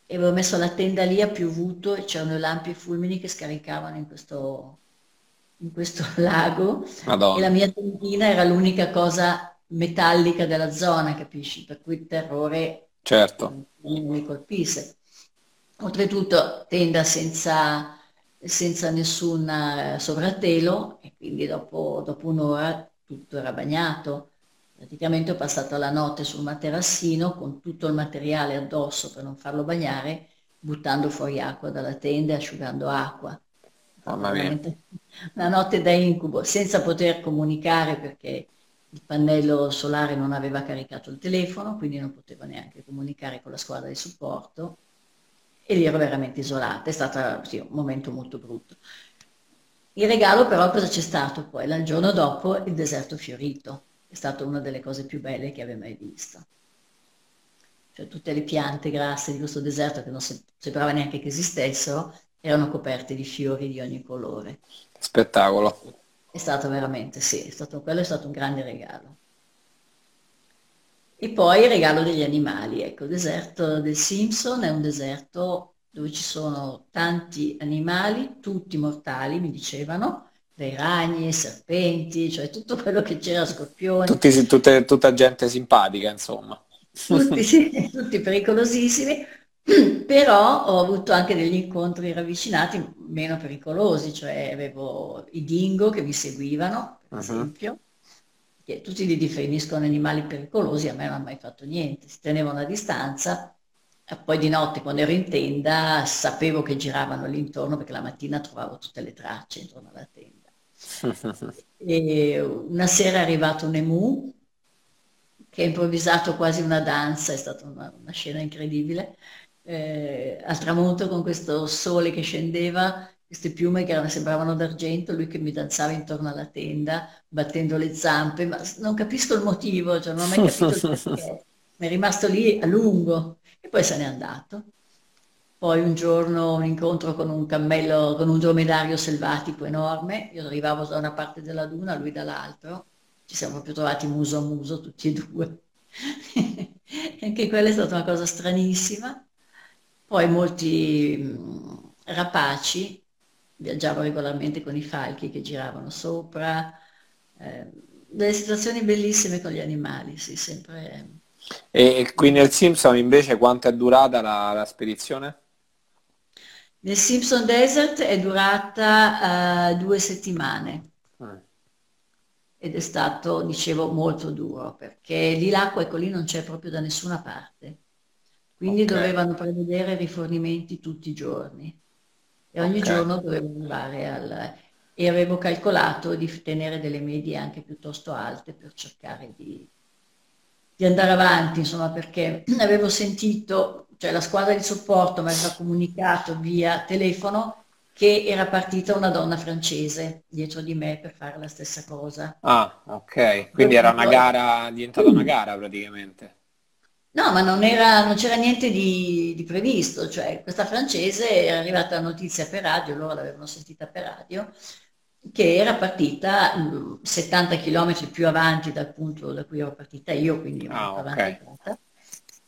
E avevo messo la tenda lì, ha piovuto e c'erano lampi e fulmini che scaricavano in questo in questo lago Madonna. e la mia tendina era l'unica cosa metallica della zona, capisci? Per cui il terrore certo. non mi colpisse. Oltretutto tenda senza, senza nessun eh, sovratelo e quindi dopo, dopo un'ora tutto era bagnato. Praticamente ho passato la notte sul materassino con tutto il materiale addosso per non farlo bagnare, buttando fuori acqua dalla tenda e asciugando acqua. Mamma mia. Una notte da incubo, senza poter comunicare perché il pannello solare non aveva caricato il telefono, quindi non potevo neanche comunicare con la squadra di supporto e lì ero veramente isolata. È stato sì, un momento molto brutto. Il regalo però cosa c'è stato poi? Il giorno dopo il deserto fiorito. È stata una delle cose più belle che abbia mai visto. Cioè tutte le piante grasse di questo deserto che non sembrava neanche che esistessero, erano coperte di fiori di ogni colore. Spettacolo. È stato veramente, sì, è stato, quello è stato un grande regalo. E poi il regalo degli animali, ecco, il deserto del Simpson è un deserto dove ci sono tanti animali, tutti mortali, mi dicevano, dai ragni, serpenti, cioè tutto quello che c'era, scorpioni. Tutti, tutte, tutta gente simpatica, insomma. Tutti, sì, tutti pericolosissimi, però ho avuto anche degli incontri ravvicinati meno pericolosi, cioè avevo i dingo che mi seguivano, per uh-huh. esempio, che tutti li definiscono animali pericolosi, a me non hanno mai fatto niente, si tenevano a distanza, e poi di notte quando ero in tenda sapevo che giravano lì intorno perché la mattina trovavo tutte le tracce intorno alla tenda. E una sera è arrivato un emu che ha improvvisato quasi una danza, è stata una, una scena incredibile eh, al tramonto con questo sole che scendeva, queste piume che erano, sembravano d'argento, lui che mi danzava intorno alla tenda, battendo le zampe, ma non capisco il motivo, cioè non ho mai capito il perché. Mi è rimasto lì a lungo e poi se n'è andato. Poi un giorno un incontro con un cammello, con un dromedario selvatico enorme, io arrivavo da una parte della duna, lui dall'altra, ci siamo proprio trovati muso a muso tutti e due. Anche quella è stata una cosa stranissima. Poi molti mm, rapaci, viaggiavo regolarmente con i falchi che giravano sopra, eh, delle situazioni bellissime con gli animali, sì, sempre E qui nel Simpson invece quanto è durata la, la spedizione? Nel Simpson Desert è durata uh, due settimane mm. ed è stato, dicevo, molto duro perché lì l'acqua, ecco lì non c'è proprio da nessuna parte. Quindi okay. dovevano prevedere rifornimenti tutti i giorni e ogni okay. giorno dovevano arrivare al... e avevo calcolato di tenere delle medie anche piuttosto alte per cercare di, di andare avanti, insomma, perché avevo sentito, cioè la squadra di supporto mi aveva comunicato via telefono che era partita una donna francese dietro di me per fare la stessa cosa. Ah, ok, quindi era una gara, diventata una gara praticamente. No, ma non, era, non c'era niente di, di, previsto, cioè questa francese era arrivata la notizia per radio, loro l'avevano sentita per radio, che era partita 70 km più avanti dal punto da cui ero partita io, quindi ah, okay.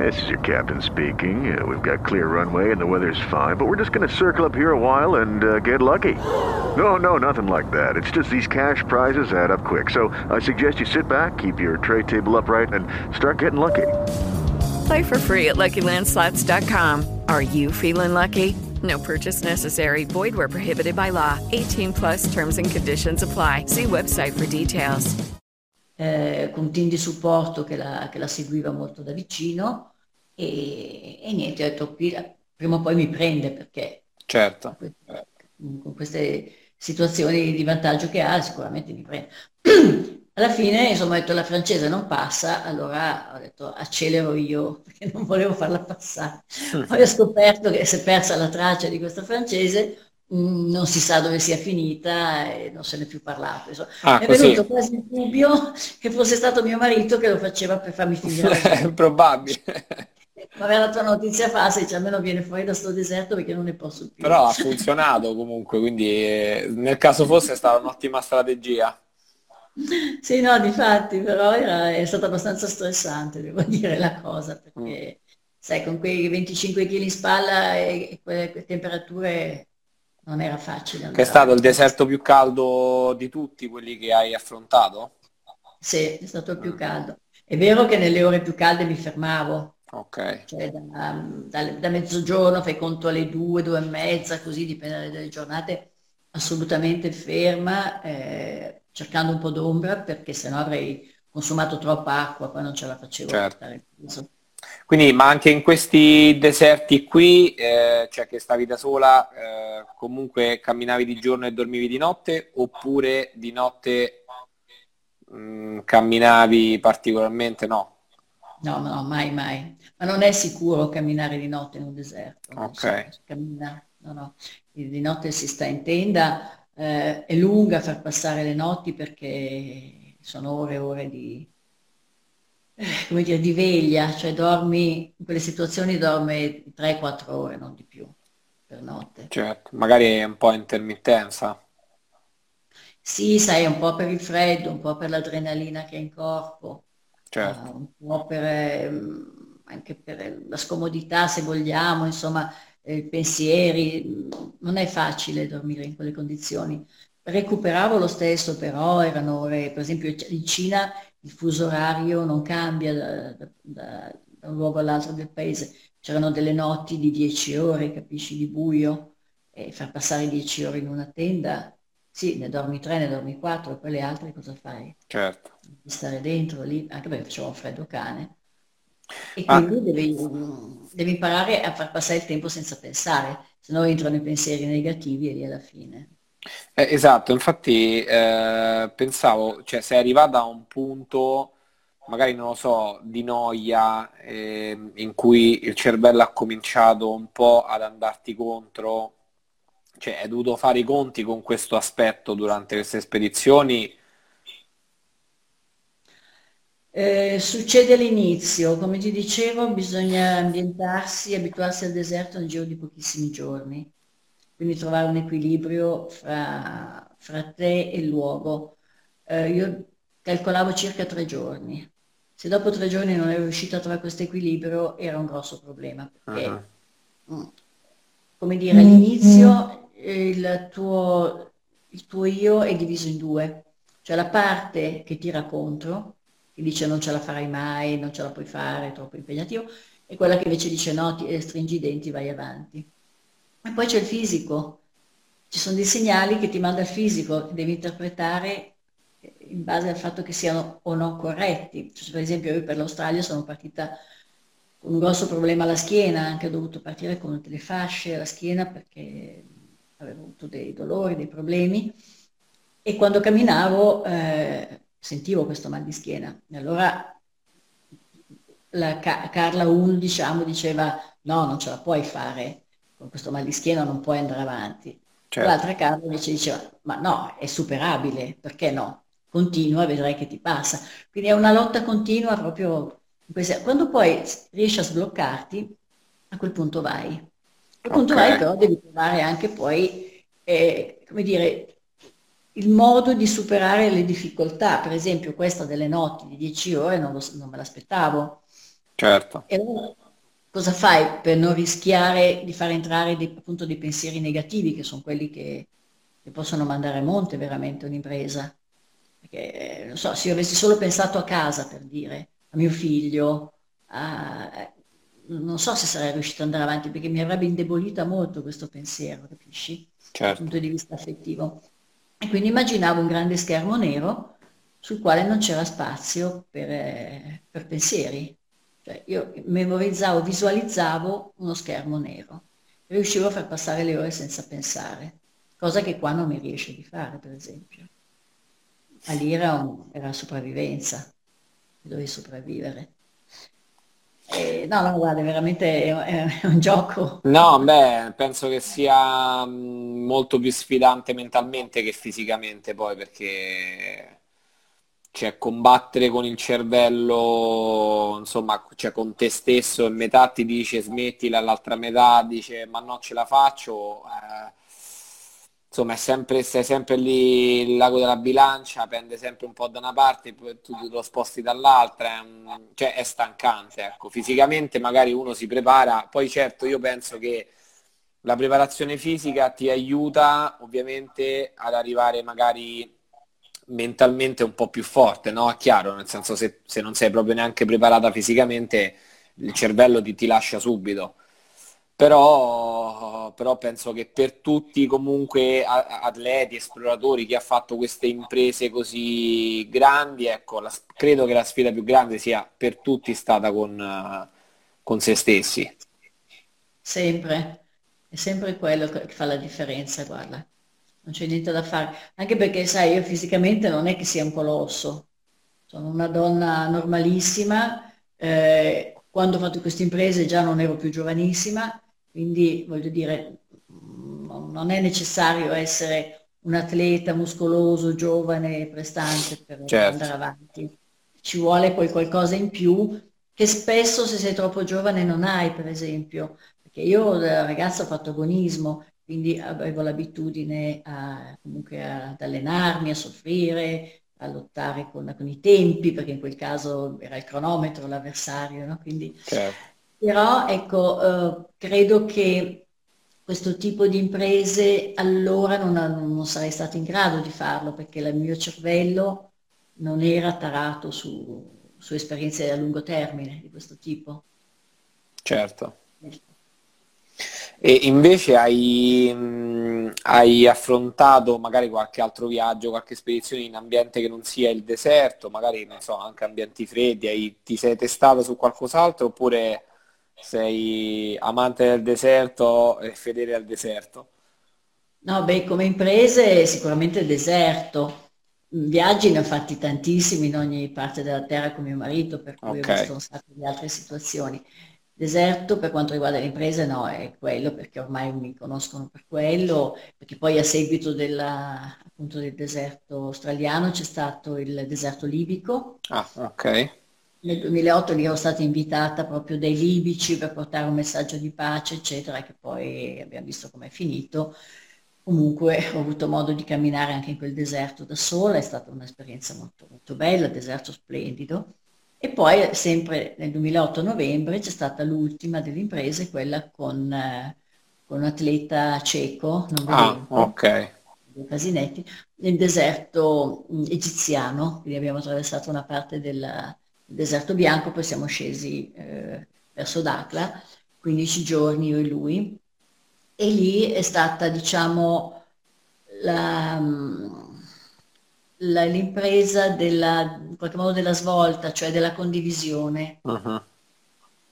This is your captain speaking. Uh, we've got clear runway and the weather's fine, but we're just going to circle up here a while and uh, get lucky. No, no, nothing like that. It's just these cash prizes add up quick. So I suggest you sit back, keep your tray table upright, and start getting lucky. Play for free at LuckyLandSlots.com. Are you feeling lucky? No purchase necessary. Void where prohibited by law. 18 plus terms and conditions apply. See website for details. Eh, con team di supporto che la, che la, seguiva molto da vicino e, e niente, ho detto qui prima o poi mi prende perché certo. con queste situazioni di vantaggio che ha sicuramente mi prende. Alla fine, insomma, ho detto la francese non passa, allora ho detto accelero io, perché non volevo farla passare. Poi ho scoperto che si è persa la traccia di questa francese, mm, non si sa dove sia finita e non se ne è più parlato. Ah, è così. venuto quasi il dubbio che fosse stato mio marito che lo faceva per farmi finire. Probabile. Ma aveva dato una notizia falsa, dice almeno viene fuori da sto deserto perché non ne posso più. Però ha funzionato comunque, quindi nel caso fosse stata un'ottima strategia. Sì, no, difatti, però era, è stato abbastanza stressante, devo dire la cosa, perché mm. sai, con quei 25 kg in spalla e, e quelle, quelle, temperature non era facile. Che è stato il deserto più caldo di tutti quelli che hai affrontato? Sì, è stato il più caldo. È vero che nelle ore più calde mi fermavo. Ok. Cioè da, da, da mezzogiorno fai conto alle due, due e mezza, così dipende dalle giornate, assolutamente ferma. Eh, cercando un po' d'ombra perché sennò avrei consumato troppa acqua, poi non ce la facevo. Certo. Quindi, ma anche in questi deserti qui, eh, cioè che stavi da sola, eh, comunque camminavi di giorno e dormivi di notte, oppure di notte mh, mm, camminavi particolarmente? No. No, no, mai, mai. Ma non è sicuro camminare di notte in un deserto. Ok. Cammina, no, no. Di notte si sta in tenda, eh, è lunga far passare le notti perché sono ore e ore di, eh, come dire, di veglia, cioè dormi, in quelle situazioni dorme 3-4 ore, non di più, per notte. Certo, magari è un po' intermittenza. Sì, sai, un po' per il freddo, un po' per l'adrenalina che è in corpo, certo. uh, un po' per, eh, anche per la scomodità, se vogliamo, insomma, eh, pensieri, non è facile dormire in quelle condizioni. Recuperavo lo stesso, però erano ore, per esempio in Cina il fuso orario non cambia da, da, da, da un luogo all'altro del paese, c'erano delle notti di 10 ore, capisci, di buio, e far passare dieci ore in una tenda, sì, ne dormi tre, ne dormi quattro, e poi le altre cosa fai? Certo. Di stare dentro lì, anche perché faceva un freddo cane. E Ah. quindi devi, devi imparare a far passare il tempo senza pensare, se no entrano i pensieri negativi e lì alla fine. Eh, esatto, infatti eh, pensavo, cioè sei arrivata a un punto, magari non lo so, di noia, ehm, in cui il cervello ha cominciato un po' ad andarti contro, cioè hai dovuto fare i conti con questo aspetto durante queste spedizioni. Eh, succede all'inizio, come ti dicevo, bisogna ambientarsi, abituarsi al deserto nel giro di pochissimi giorni, quindi trovare un equilibrio fra, fra te e il luogo. Eh, io calcolavo circa tre giorni. Se dopo tre giorni non ero riuscita a trovare questo equilibrio era un grosso problema, perché, mm, come dire, all'inizio eh, il tuo, il tuo io è diviso in due, cioè la parte che tira contro che dice non ce la farai mai, non ce la puoi fare, è troppo impegnativo, e quella che invece dice no, ti, eh, stringi i denti, vai avanti. E poi c'è il fisico, ci sono dei segnali che ti manda il fisico, devi interpretare eh, in base al fatto che siano o no corretti. Cioè, per esempio io per l'Australia sono partita con un grosso problema alla schiena, anche ho dovuto partire con delle fasce alla schiena perché avevo avuto dei dolori, dei problemi, e quando camminavo eh, sentivo questo mal di schiena. E allora la Ca- Carla 1, diciamo, diceva no, non ce la puoi fare, con questo mal di schiena non puoi andare avanti. certo. L'altra Carla invece diceva ma no, è superabile, perché no? Continua, vedrai che ti passa. Quindi è una lotta continua proprio. Quando poi riesci a sbloccarti, a quel punto vai. A quel punto Ok. vai, però devi trovare anche poi, eh, come dire, il modo di superare le difficoltà. Per esempio, questa delle notti di 10 ore non, lo- non me l'aspettavo. Certo. E allora cosa fai per non rischiare di far entrare dei, appunto dei pensieri negativi, che sono quelli che, che possono mandare a monte veramente un'impresa? Perché, non so, se io avessi solo pensato a casa, per dire, a mio figlio, a- eh, non so se sarei riuscita ad andare avanti, perché mi avrebbe indebolita molto questo pensiero, capisci? Dal Certo. punto di vista affettivo. E quindi immaginavo un grande schermo nero sul quale non c'era spazio per, eh, per pensieri. Cioè io memorizzavo, visualizzavo uno schermo nero riuscivo a far passare le ore senza pensare, cosa che qua non mi riesce di fare, per esempio. Ma lì era, era sopravvivenza, dovevi sopravvivere. E, no, no, guarda, veramente è, un gioco. No, beh, penso che sia mh, molto più sfidante mentalmente che fisicamente poi, perché cioè, combattere con il cervello, insomma, cioè con te stesso, e metà ti dice smettila, l'altra metà dice ma no, ce la faccio. eh, insomma, è sempre, stai sempre lì, il lago della bilancia, pende sempre un po' da una parte, poi tu lo sposti dall'altra, è, un- cioè, è stancante, ecco. Fisicamente magari uno si prepara, poi certo io penso che la preparazione fisica ti aiuta ovviamente ad arrivare magari mentalmente un po' più forte, no? È chiaro, nel senso se, se non sei proprio neanche preparata fisicamente, il cervello ti, ti lascia subito. Però, però penso che per tutti comunque atleti, esploratori, chi ha fatto queste imprese così grandi, ecco, la- credo che la sfida più grande sia per tutti stata con, con se stessi. Sempre, è sempre quello che fa la differenza, guarda, non c'è niente da fare, anche perché sai, io fisicamente non è che sia un colosso, sono una donna normalissima, eh, quando ho fatto queste imprese già non ero più giovanissima, quindi voglio dire, non è necessario essere un atleta muscoloso, giovane, prestante per per Certo. andare avanti. Ci vuole poi qualcosa in più che spesso se sei troppo giovane non hai, per esempio. Perché io da ragazza ho fatto agonismo, quindi avevo l'abitudine a, comunque ad allenarmi, a soffrire, a lottare con, con i tempi, perché in quel caso era il cronometro l'avversario, no? Quindi, Certo. Però ecco, eh, credo che questo tipo di imprese allora non, non sarei stato in grado di farlo, perché il mio cervello non era tarato su, su esperienze a lungo termine di questo tipo. Certo. E invece hai, mh, hai affrontato magari qualche altro viaggio, qualche spedizione in ambiente che non sia il deserto, magari non so, anche ambienti freddi, hai- ti sei testato su qualcos'altro oppure sei amante del deserto e fedele al deserto? No, beh, come imprese sicuramente il deserto. Viaggi ne ho fatti tantissimi in ogni parte della terra con mio marito, per cui ho Ok, visto un sacco di altre situazioni. Deserto per quanto riguarda le imprese no, è quello perché ormai mi conoscono per quello, perché poi a seguito della- appunto del deserto australiano c'è stato il deserto libico. ah, ok, Nel 2008 lì ero stata invitata proprio dai libici per portare un messaggio di pace, eccetera, che poi abbiamo visto com'è finito. Comunque ho avuto modo di camminare anche in quel deserto da sola, è stata un'esperienza molto, molto bella, deserto splendido. E poi sempre nel 2008 novembre c'è stata l'ultima delle imprese, quella con, eh, con un atleta cieco, non ah, ok, Casinetti, nel deserto mh, egiziano, quindi abbiamo attraversato una parte del deserto bianco, poi siamo scesi eh, verso Dakla, 15 giorni io e lui, e lì è stata, diciamo, la, mh, la- l'impresa della, in qualche modo della svolta, cioè della condivisione. Mhm,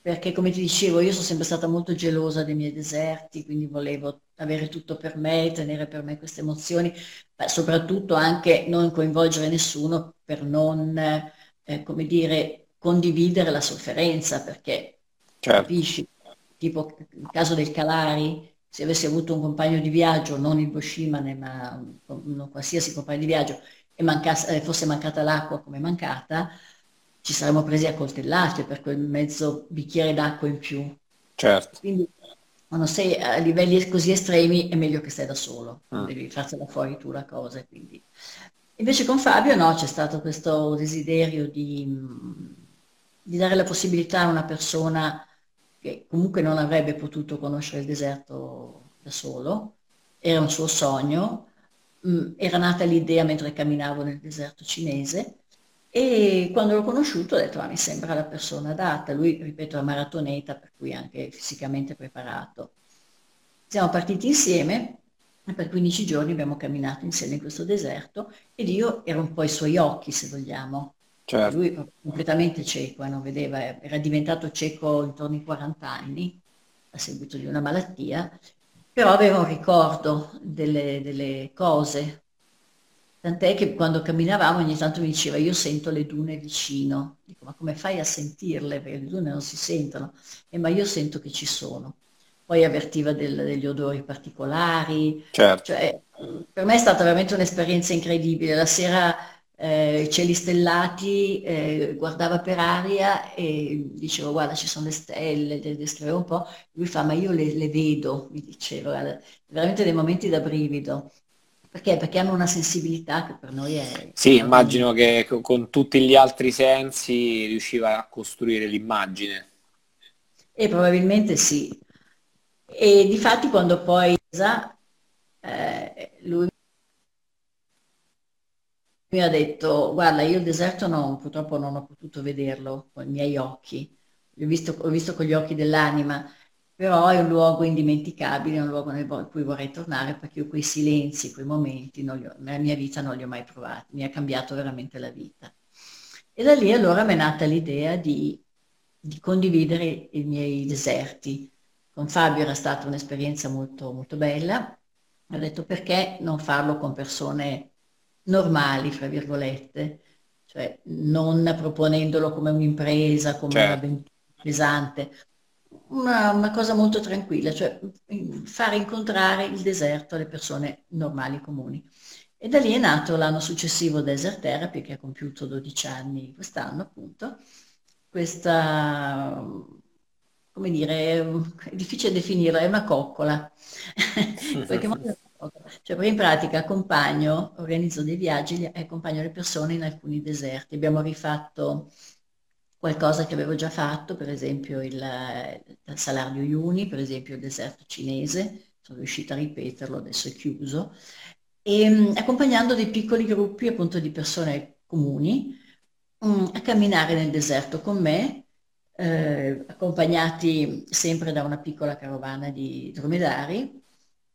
Perché come ti dicevo, io sono sempre stata molto gelosa dei miei deserti, quindi volevo avere tutto per me, tenere per me queste emozioni, ma soprattutto anche non coinvolgere nessuno per non, eh, come dire, condividere la sofferenza, perché certo, capisci, tipo il caso del Calari, se avessi avuto un compagno di viaggio, non il Boschimane, ma un, un qualsiasi compagno di viaggio, e mancasse- eh, fosse mancata l'acqua come mancata, ci saremmo presi a coltellate per quel mezzo bicchiere d'acqua in più. certo. Quindi quando sei a livelli così estremi è meglio che stai da solo, Mm. devi fartela fuori tu la cosa. Quindi. Invece con Fabio no, c'è stato questo desiderio di, di dare la possibilità a una persona che comunque non avrebbe potuto conoscere il deserto da solo, era un suo sogno, mh, era nata l'idea mentre camminavo nel deserto cinese e quando l'ho conosciuto ho detto, ah, mi sembra la persona adatta. Lui, ripeto, è maratoneta, per cui anche fisicamente preparato. Siamo partiti insieme e per 15 giorni abbiamo camminato insieme in questo deserto ed io ero un po' ai suoi occhi, se vogliamo. Certo. lui era completamente cieco, eh, non vedeva, era diventato cieco intorno ai 40 anni a seguito di una malattia, però aveva un ricordo delle, delle cose, Tant'è che quando camminavamo ogni tanto mi diceva io sento le dune vicino. Dico, ma come fai a sentirle? Perché le dune non si sentono. E ma io sento che ci sono. Poi avvertiva del- degli odori particolari. Certo. Cioè, per me è stata veramente un'esperienza incredibile. La sera eh, cieli stellati, eh, guardava per aria e dicevo guarda ci sono le stelle, le descrivevo un po'. Lui fa ma io le, le vedo, mi diceva, guarda, veramente dei momenti da brivido. Perché? Perché hanno una sensibilità che per noi è Sì, immagino che co- con tutti gli altri sensi riusciva a costruire l'immagine. E probabilmente sì. E difatti quando poi eh, lui mi ha detto, guarda, io il deserto no, purtroppo non ho potuto vederlo con i miei occhi, l'ho visto, ho visto con gli occhi dell'anima, però è un luogo indimenticabile, è un luogo nel cui vorrei tornare perché io quei silenzi, quei momenti non ho- nella mia vita non li ho mai provati, mi ha cambiato veramente la vita. E da lì allora mi è nata l'idea di, di condividere i miei deserti. Con Fabio era stata un'esperienza molto, molto bella. Ho detto perché non farlo con persone normali, fra virgolette, cioè non proponendolo come un'impresa, come Certo. un'avventura pesante, una, una cosa molto tranquilla, cioè mm, fare incontrare il deserto alle persone normali, comuni. E da lì è nato l'anno successivo Desert Therapy, che ha compiuto 12 anni quest'anno, appunto. Questa, come dire, è difficile definirla, è una coccola. Cioè, in pratica accompagno, organizzo dei viaggi e accompagno le persone in alcuni deserti. Abbiamo rifatto qualcosa che avevo già fatto, per esempio il, il Salar di Uyuni, per esempio il deserto cinese, sono riuscita a ripeterlo, adesso è chiuso e mh, accompagnando dei piccoli gruppi appunto di persone comuni mh, a camminare nel deserto con me, eh, accompagnati sempre da una piccola carovana di dromedari,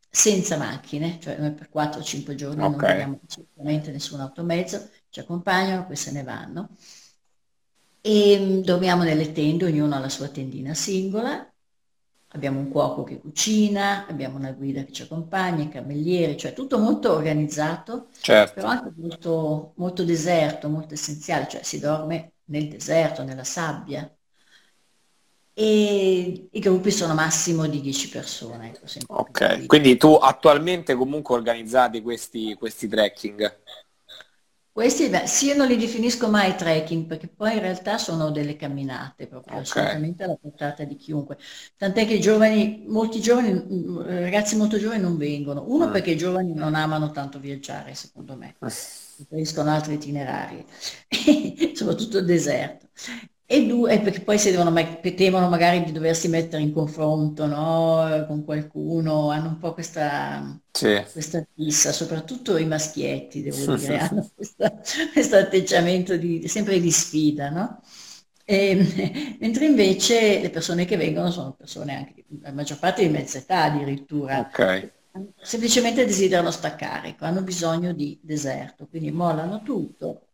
senza macchine, cioè noi per 4-5 giorni okay. non abbiamo assolutamente nessun automezzo, ci accompagnano, poi se ne vanno. E mm, dormiamo nelle tende, ognuno ha la sua tendina singola, abbiamo un cuoco che cucina, abbiamo una guida che ci accompagna, i camerieri, cioè tutto molto organizzato, certo. però anche molto, molto deserto, molto essenziale, cioè si dorme nel deserto, nella sabbia. E i gruppi sono massimo di 10 persone. Ecco, ok, quindi tu attualmente comunque organizzati questi, questi trekking? Questi, beh, sì, io non li definisco mai trekking perché poi in realtà sono delle camminate proprio, okay. assolutamente alla portata di chiunque. Tant'è che i giovani, molti giovani, mm, ragazzi molto giovani non vengono. Uno mm. perché i giovani non amano tanto viaggiare, secondo me, eh. preferiscono altri itinerari, soprattutto il deserto. E due, perché poi si devono, temono magari di doversi mettere in confronto no? con qualcuno, hanno un po' questa, sì. questa fissa, soprattutto i maschietti, devo dire, hanno questo atteggiamento di, sempre di sfida, no? E, mentre invece le persone che vengono sono persone anche, la maggior parte di mezza età addirittura, okay. semplicemente desiderano staccare, hanno bisogno di deserto, quindi mollano tutto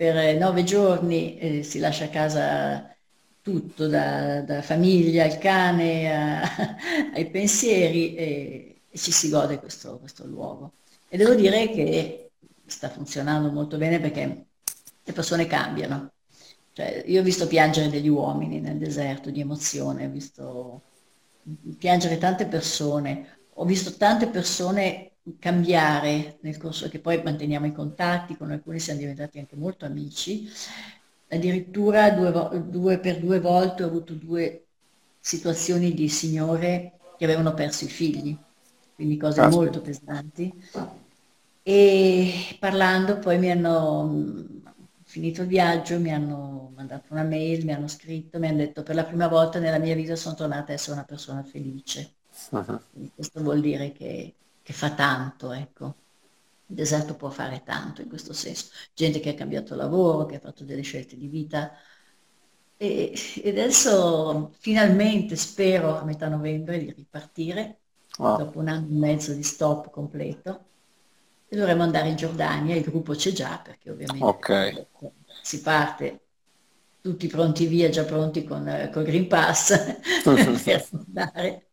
per nove giorni eh, si lascia a casa tutto, da, da famiglia, il cane, a, ai pensieri e, e, ci si gode questo, questo luogo. E devo dire che sta funzionando molto bene perché le persone cambiano. Cioè, io ho visto piangere degli uomini nel deserto di emozione, ho visto piangere tante persone, ho visto tante persone cambiare nel corso che poi manteniamo i contatti, con alcuni siamo diventati anche molto amici. Addirittura due, due per due volte ho avuto due situazioni di signore che avevano perso i figli, quindi cose Aspetta. molto pesanti. E parlando poi mi hanno finito il viaggio, mi hanno mandato una mail, mi hanno scritto, mi hanno detto per la prima volta nella mia vita sono tornata a essere una persona felice. Uh-huh. Questo vuol dire che che fa tanto, ecco. Il deserto può fare tanto in questo senso. Gente che ha cambiato lavoro, che ha fatto delle scelte di vita. E, e adesso finalmente spero a metà novembre di ripartire, wow. dopo un anno e mezzo di stop completo. E dovremo andare in Giordania, il gruppo c'è già, perché ovviamente okay. si parte tutti pronti via, già pronti con, il Green Pass per andare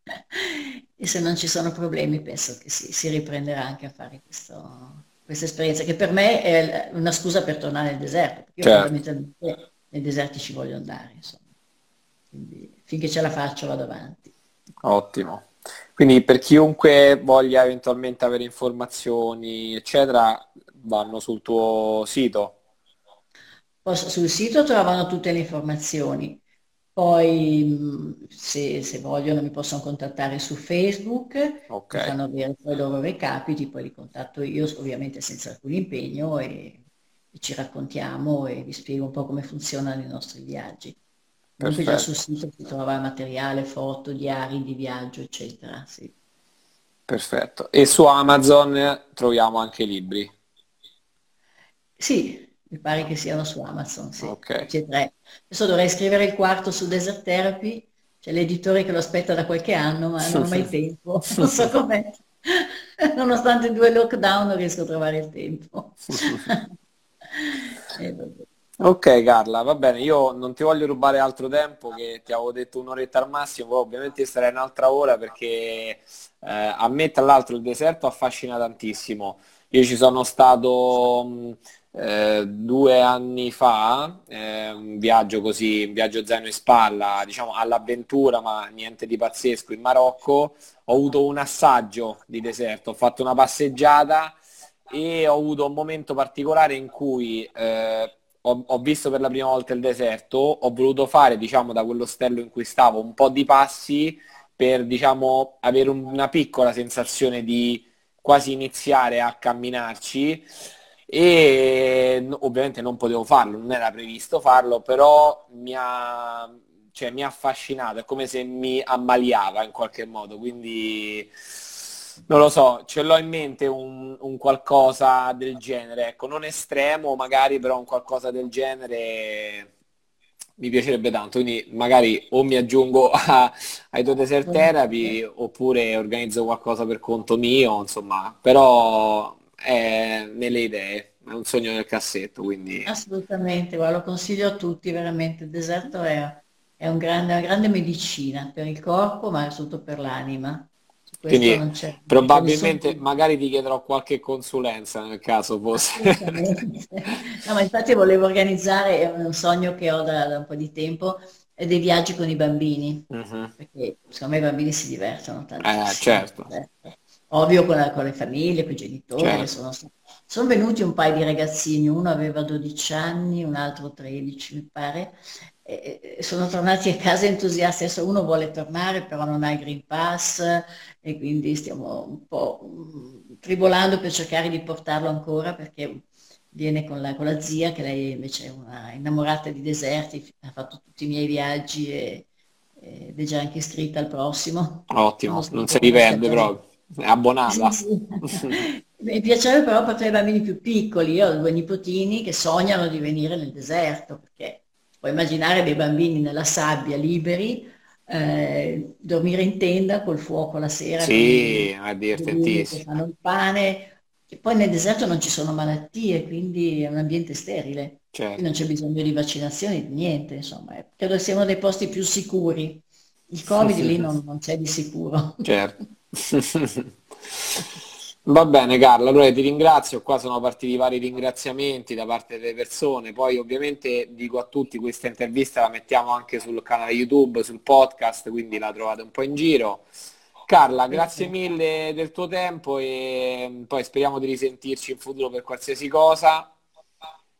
e se non ci sono problemi penso che si, si riprenderà anche a fare questo, questa esperienza, che per me è una scusa per tornare nel deserto, perché certo. io fondamentalmente nei deserti ci voglio andare, insomma. Quindi finché ce la faccio vado avanti. Ottimo. Quindi per chiunque voglia eventualmente avere informazioni, eccetera, vanno sul tuo sito. Sul sito trovano tutte le informazioni. Poi se, se, vogliono mi possono contattare su Facebook, okay. fanno avere poi i loro recapiti, poi li contatto io ovviamente senza alcun impegno e, e, ci raccontiamo e vi spiego un po' come funzionano i nostri viaggi. Comunque già sul sito si trova materiale, foto, diari di viaggio, eccetera. Sì. Perfetto. E su Amazon troviamo anche libri? Sì, mi pare che siano su Amazon, sì. Okay. Adesso dovrei scrivere il quarto su Desert Therapy, c'è l'editore che lo aspetta da qualche anno, ma non ho mai tempo, non so com'è. Nonostante due lockdown non riesco a trovare il tempo. eh, ok Carla, va bene, io non ti voglio rubare altro tempo, che ti avevo detto un'oretta al massimo, ovviamente sarei un'altra ora perché eh, a me tra l'altro il deserto affascina tantissimo. Io ci sono stato... Mh, eh, due anni fa, eh, un viaggio così, un viaggio zaino in spalla, diciamo all'avventura, ma niente di pazzesco in Marocco, ho avuto un assaggio di deserto, ho fatto una passeggiata e ho avuto un momento particolare in cui eh, ho, ho, visto per la prima volta il deserto, ho voluto fare, diciamo, da quell'ostello in cui stavo un po' di passi per, diciamo, avere una piccola sensazione di quasi iniziare a camminarci e ovviamente non potevo farlo, non era previsto farlo, però mi ha, cioè, mi ha affascinato, è come se mi ammaliava in qualche modo, quindi non lo so, ce l'ho in mente un, un, qualcosa del genere, ecco, non estremo magari, però un qualcosa del genere mi piacerebbe tanto, quindi magari o mi aggiungo a, ai tuoi desert therapy oppure organizzo qualcosa per conto mio, insomma, però è nelle idee, è un sogno nel cassetto, quindi... Assolutamente, guarda, lo consiglio a tutti, veramente, il deserto è, è un grande- una grande medicina per il corpo, ma soprattutto per l'anima. Quindi probabilmente magari ti chiederò qualche consulenza nel caso fosse. No, ma infatti volevo organizzare, è un sogno che ho da, da un po' di tempo, è dei viaggi con i bambini, Mhm. perché secondo me i bambini si divertono Eh, tantissimo. certo, Ovvio con, la- con le famiglie, con i genitori, certo. sono, sono venuti un paio di ragazzini, uno aveva 12 anni, un altro 13 mi pare, e, e sono tornati a casa entusiasti, adesso uno vuole tornare però non ha il Green Pass e quindi stiamo un po' mm, tribolando per cercare di portarlo ancora perché viene con la, con la zia che lei invece è una innamorata di deserti, ha fatto tutti i miei viaggi e, ed è già anche iscritta al prossimo. Ottimo, Sono non perde cosa. proprio, abbonata. Mi piacerebbe però portare i bambini più piccoli. Io ho due nipotini che sognano di venire nel deserto, perché puoi immaginare dei bambini nella sabbia liberi, eh, dormire in tenda col fuoco la sera, Sì, che divertentissimo. fanno il pane. E poi nel deserto non ci sono malattie, quindi è un ambiente sterile. Quindi non Certo, c'è bisogno di vaccinazioni, di niente, insomma. Credo che sia uno dei posti più sicuri. Il Covid sì, lì sì, non, non c'è di sicuro. certo. Va bene Carla, allora ti ringrazio, qua sono partiti vari ringraziamenti da parte delle persone, poi ovviamente dico a tutti questa intervista la mettiamo anche sul canale YouTube, sul podcast, quindi la trovate un po' in giro. Carla, grazie mille del tuo tempo e poi speriamo di risentirci in futuro per qualsiasi cosa.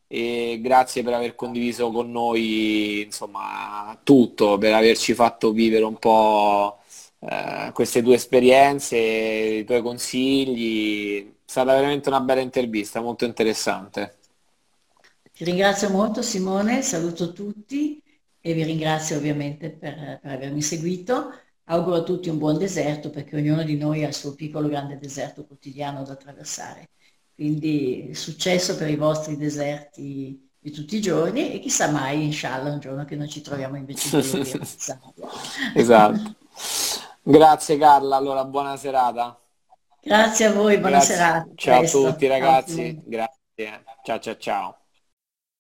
E grazie per aver condiviso con noi, insomma, tutto, per averci fatto vivere un po' eh, queste tue esperienze, i tuoi consigli. È stata veramente una bella intervista, molto interessante. Ti ringrazio molto Simone, saluto tutti e vi ringrazio ovviamente per, per avermi seguito. Auguro a tutti un buon deserto perché ognuno di noi ha il suo piccolo grande deserto quotidiano da attraversare. Quindi successo per i vostri deserti di tutti i giorni e chissà mai, inshallah, un giorno che non ci troviamo invece sabbia. Esatto. Grazie Carla, allora buona serata. Grazie a voi, buona Grazie. serata. Ciao a tutti ragazzi, grazie. Ciao ciao ciao.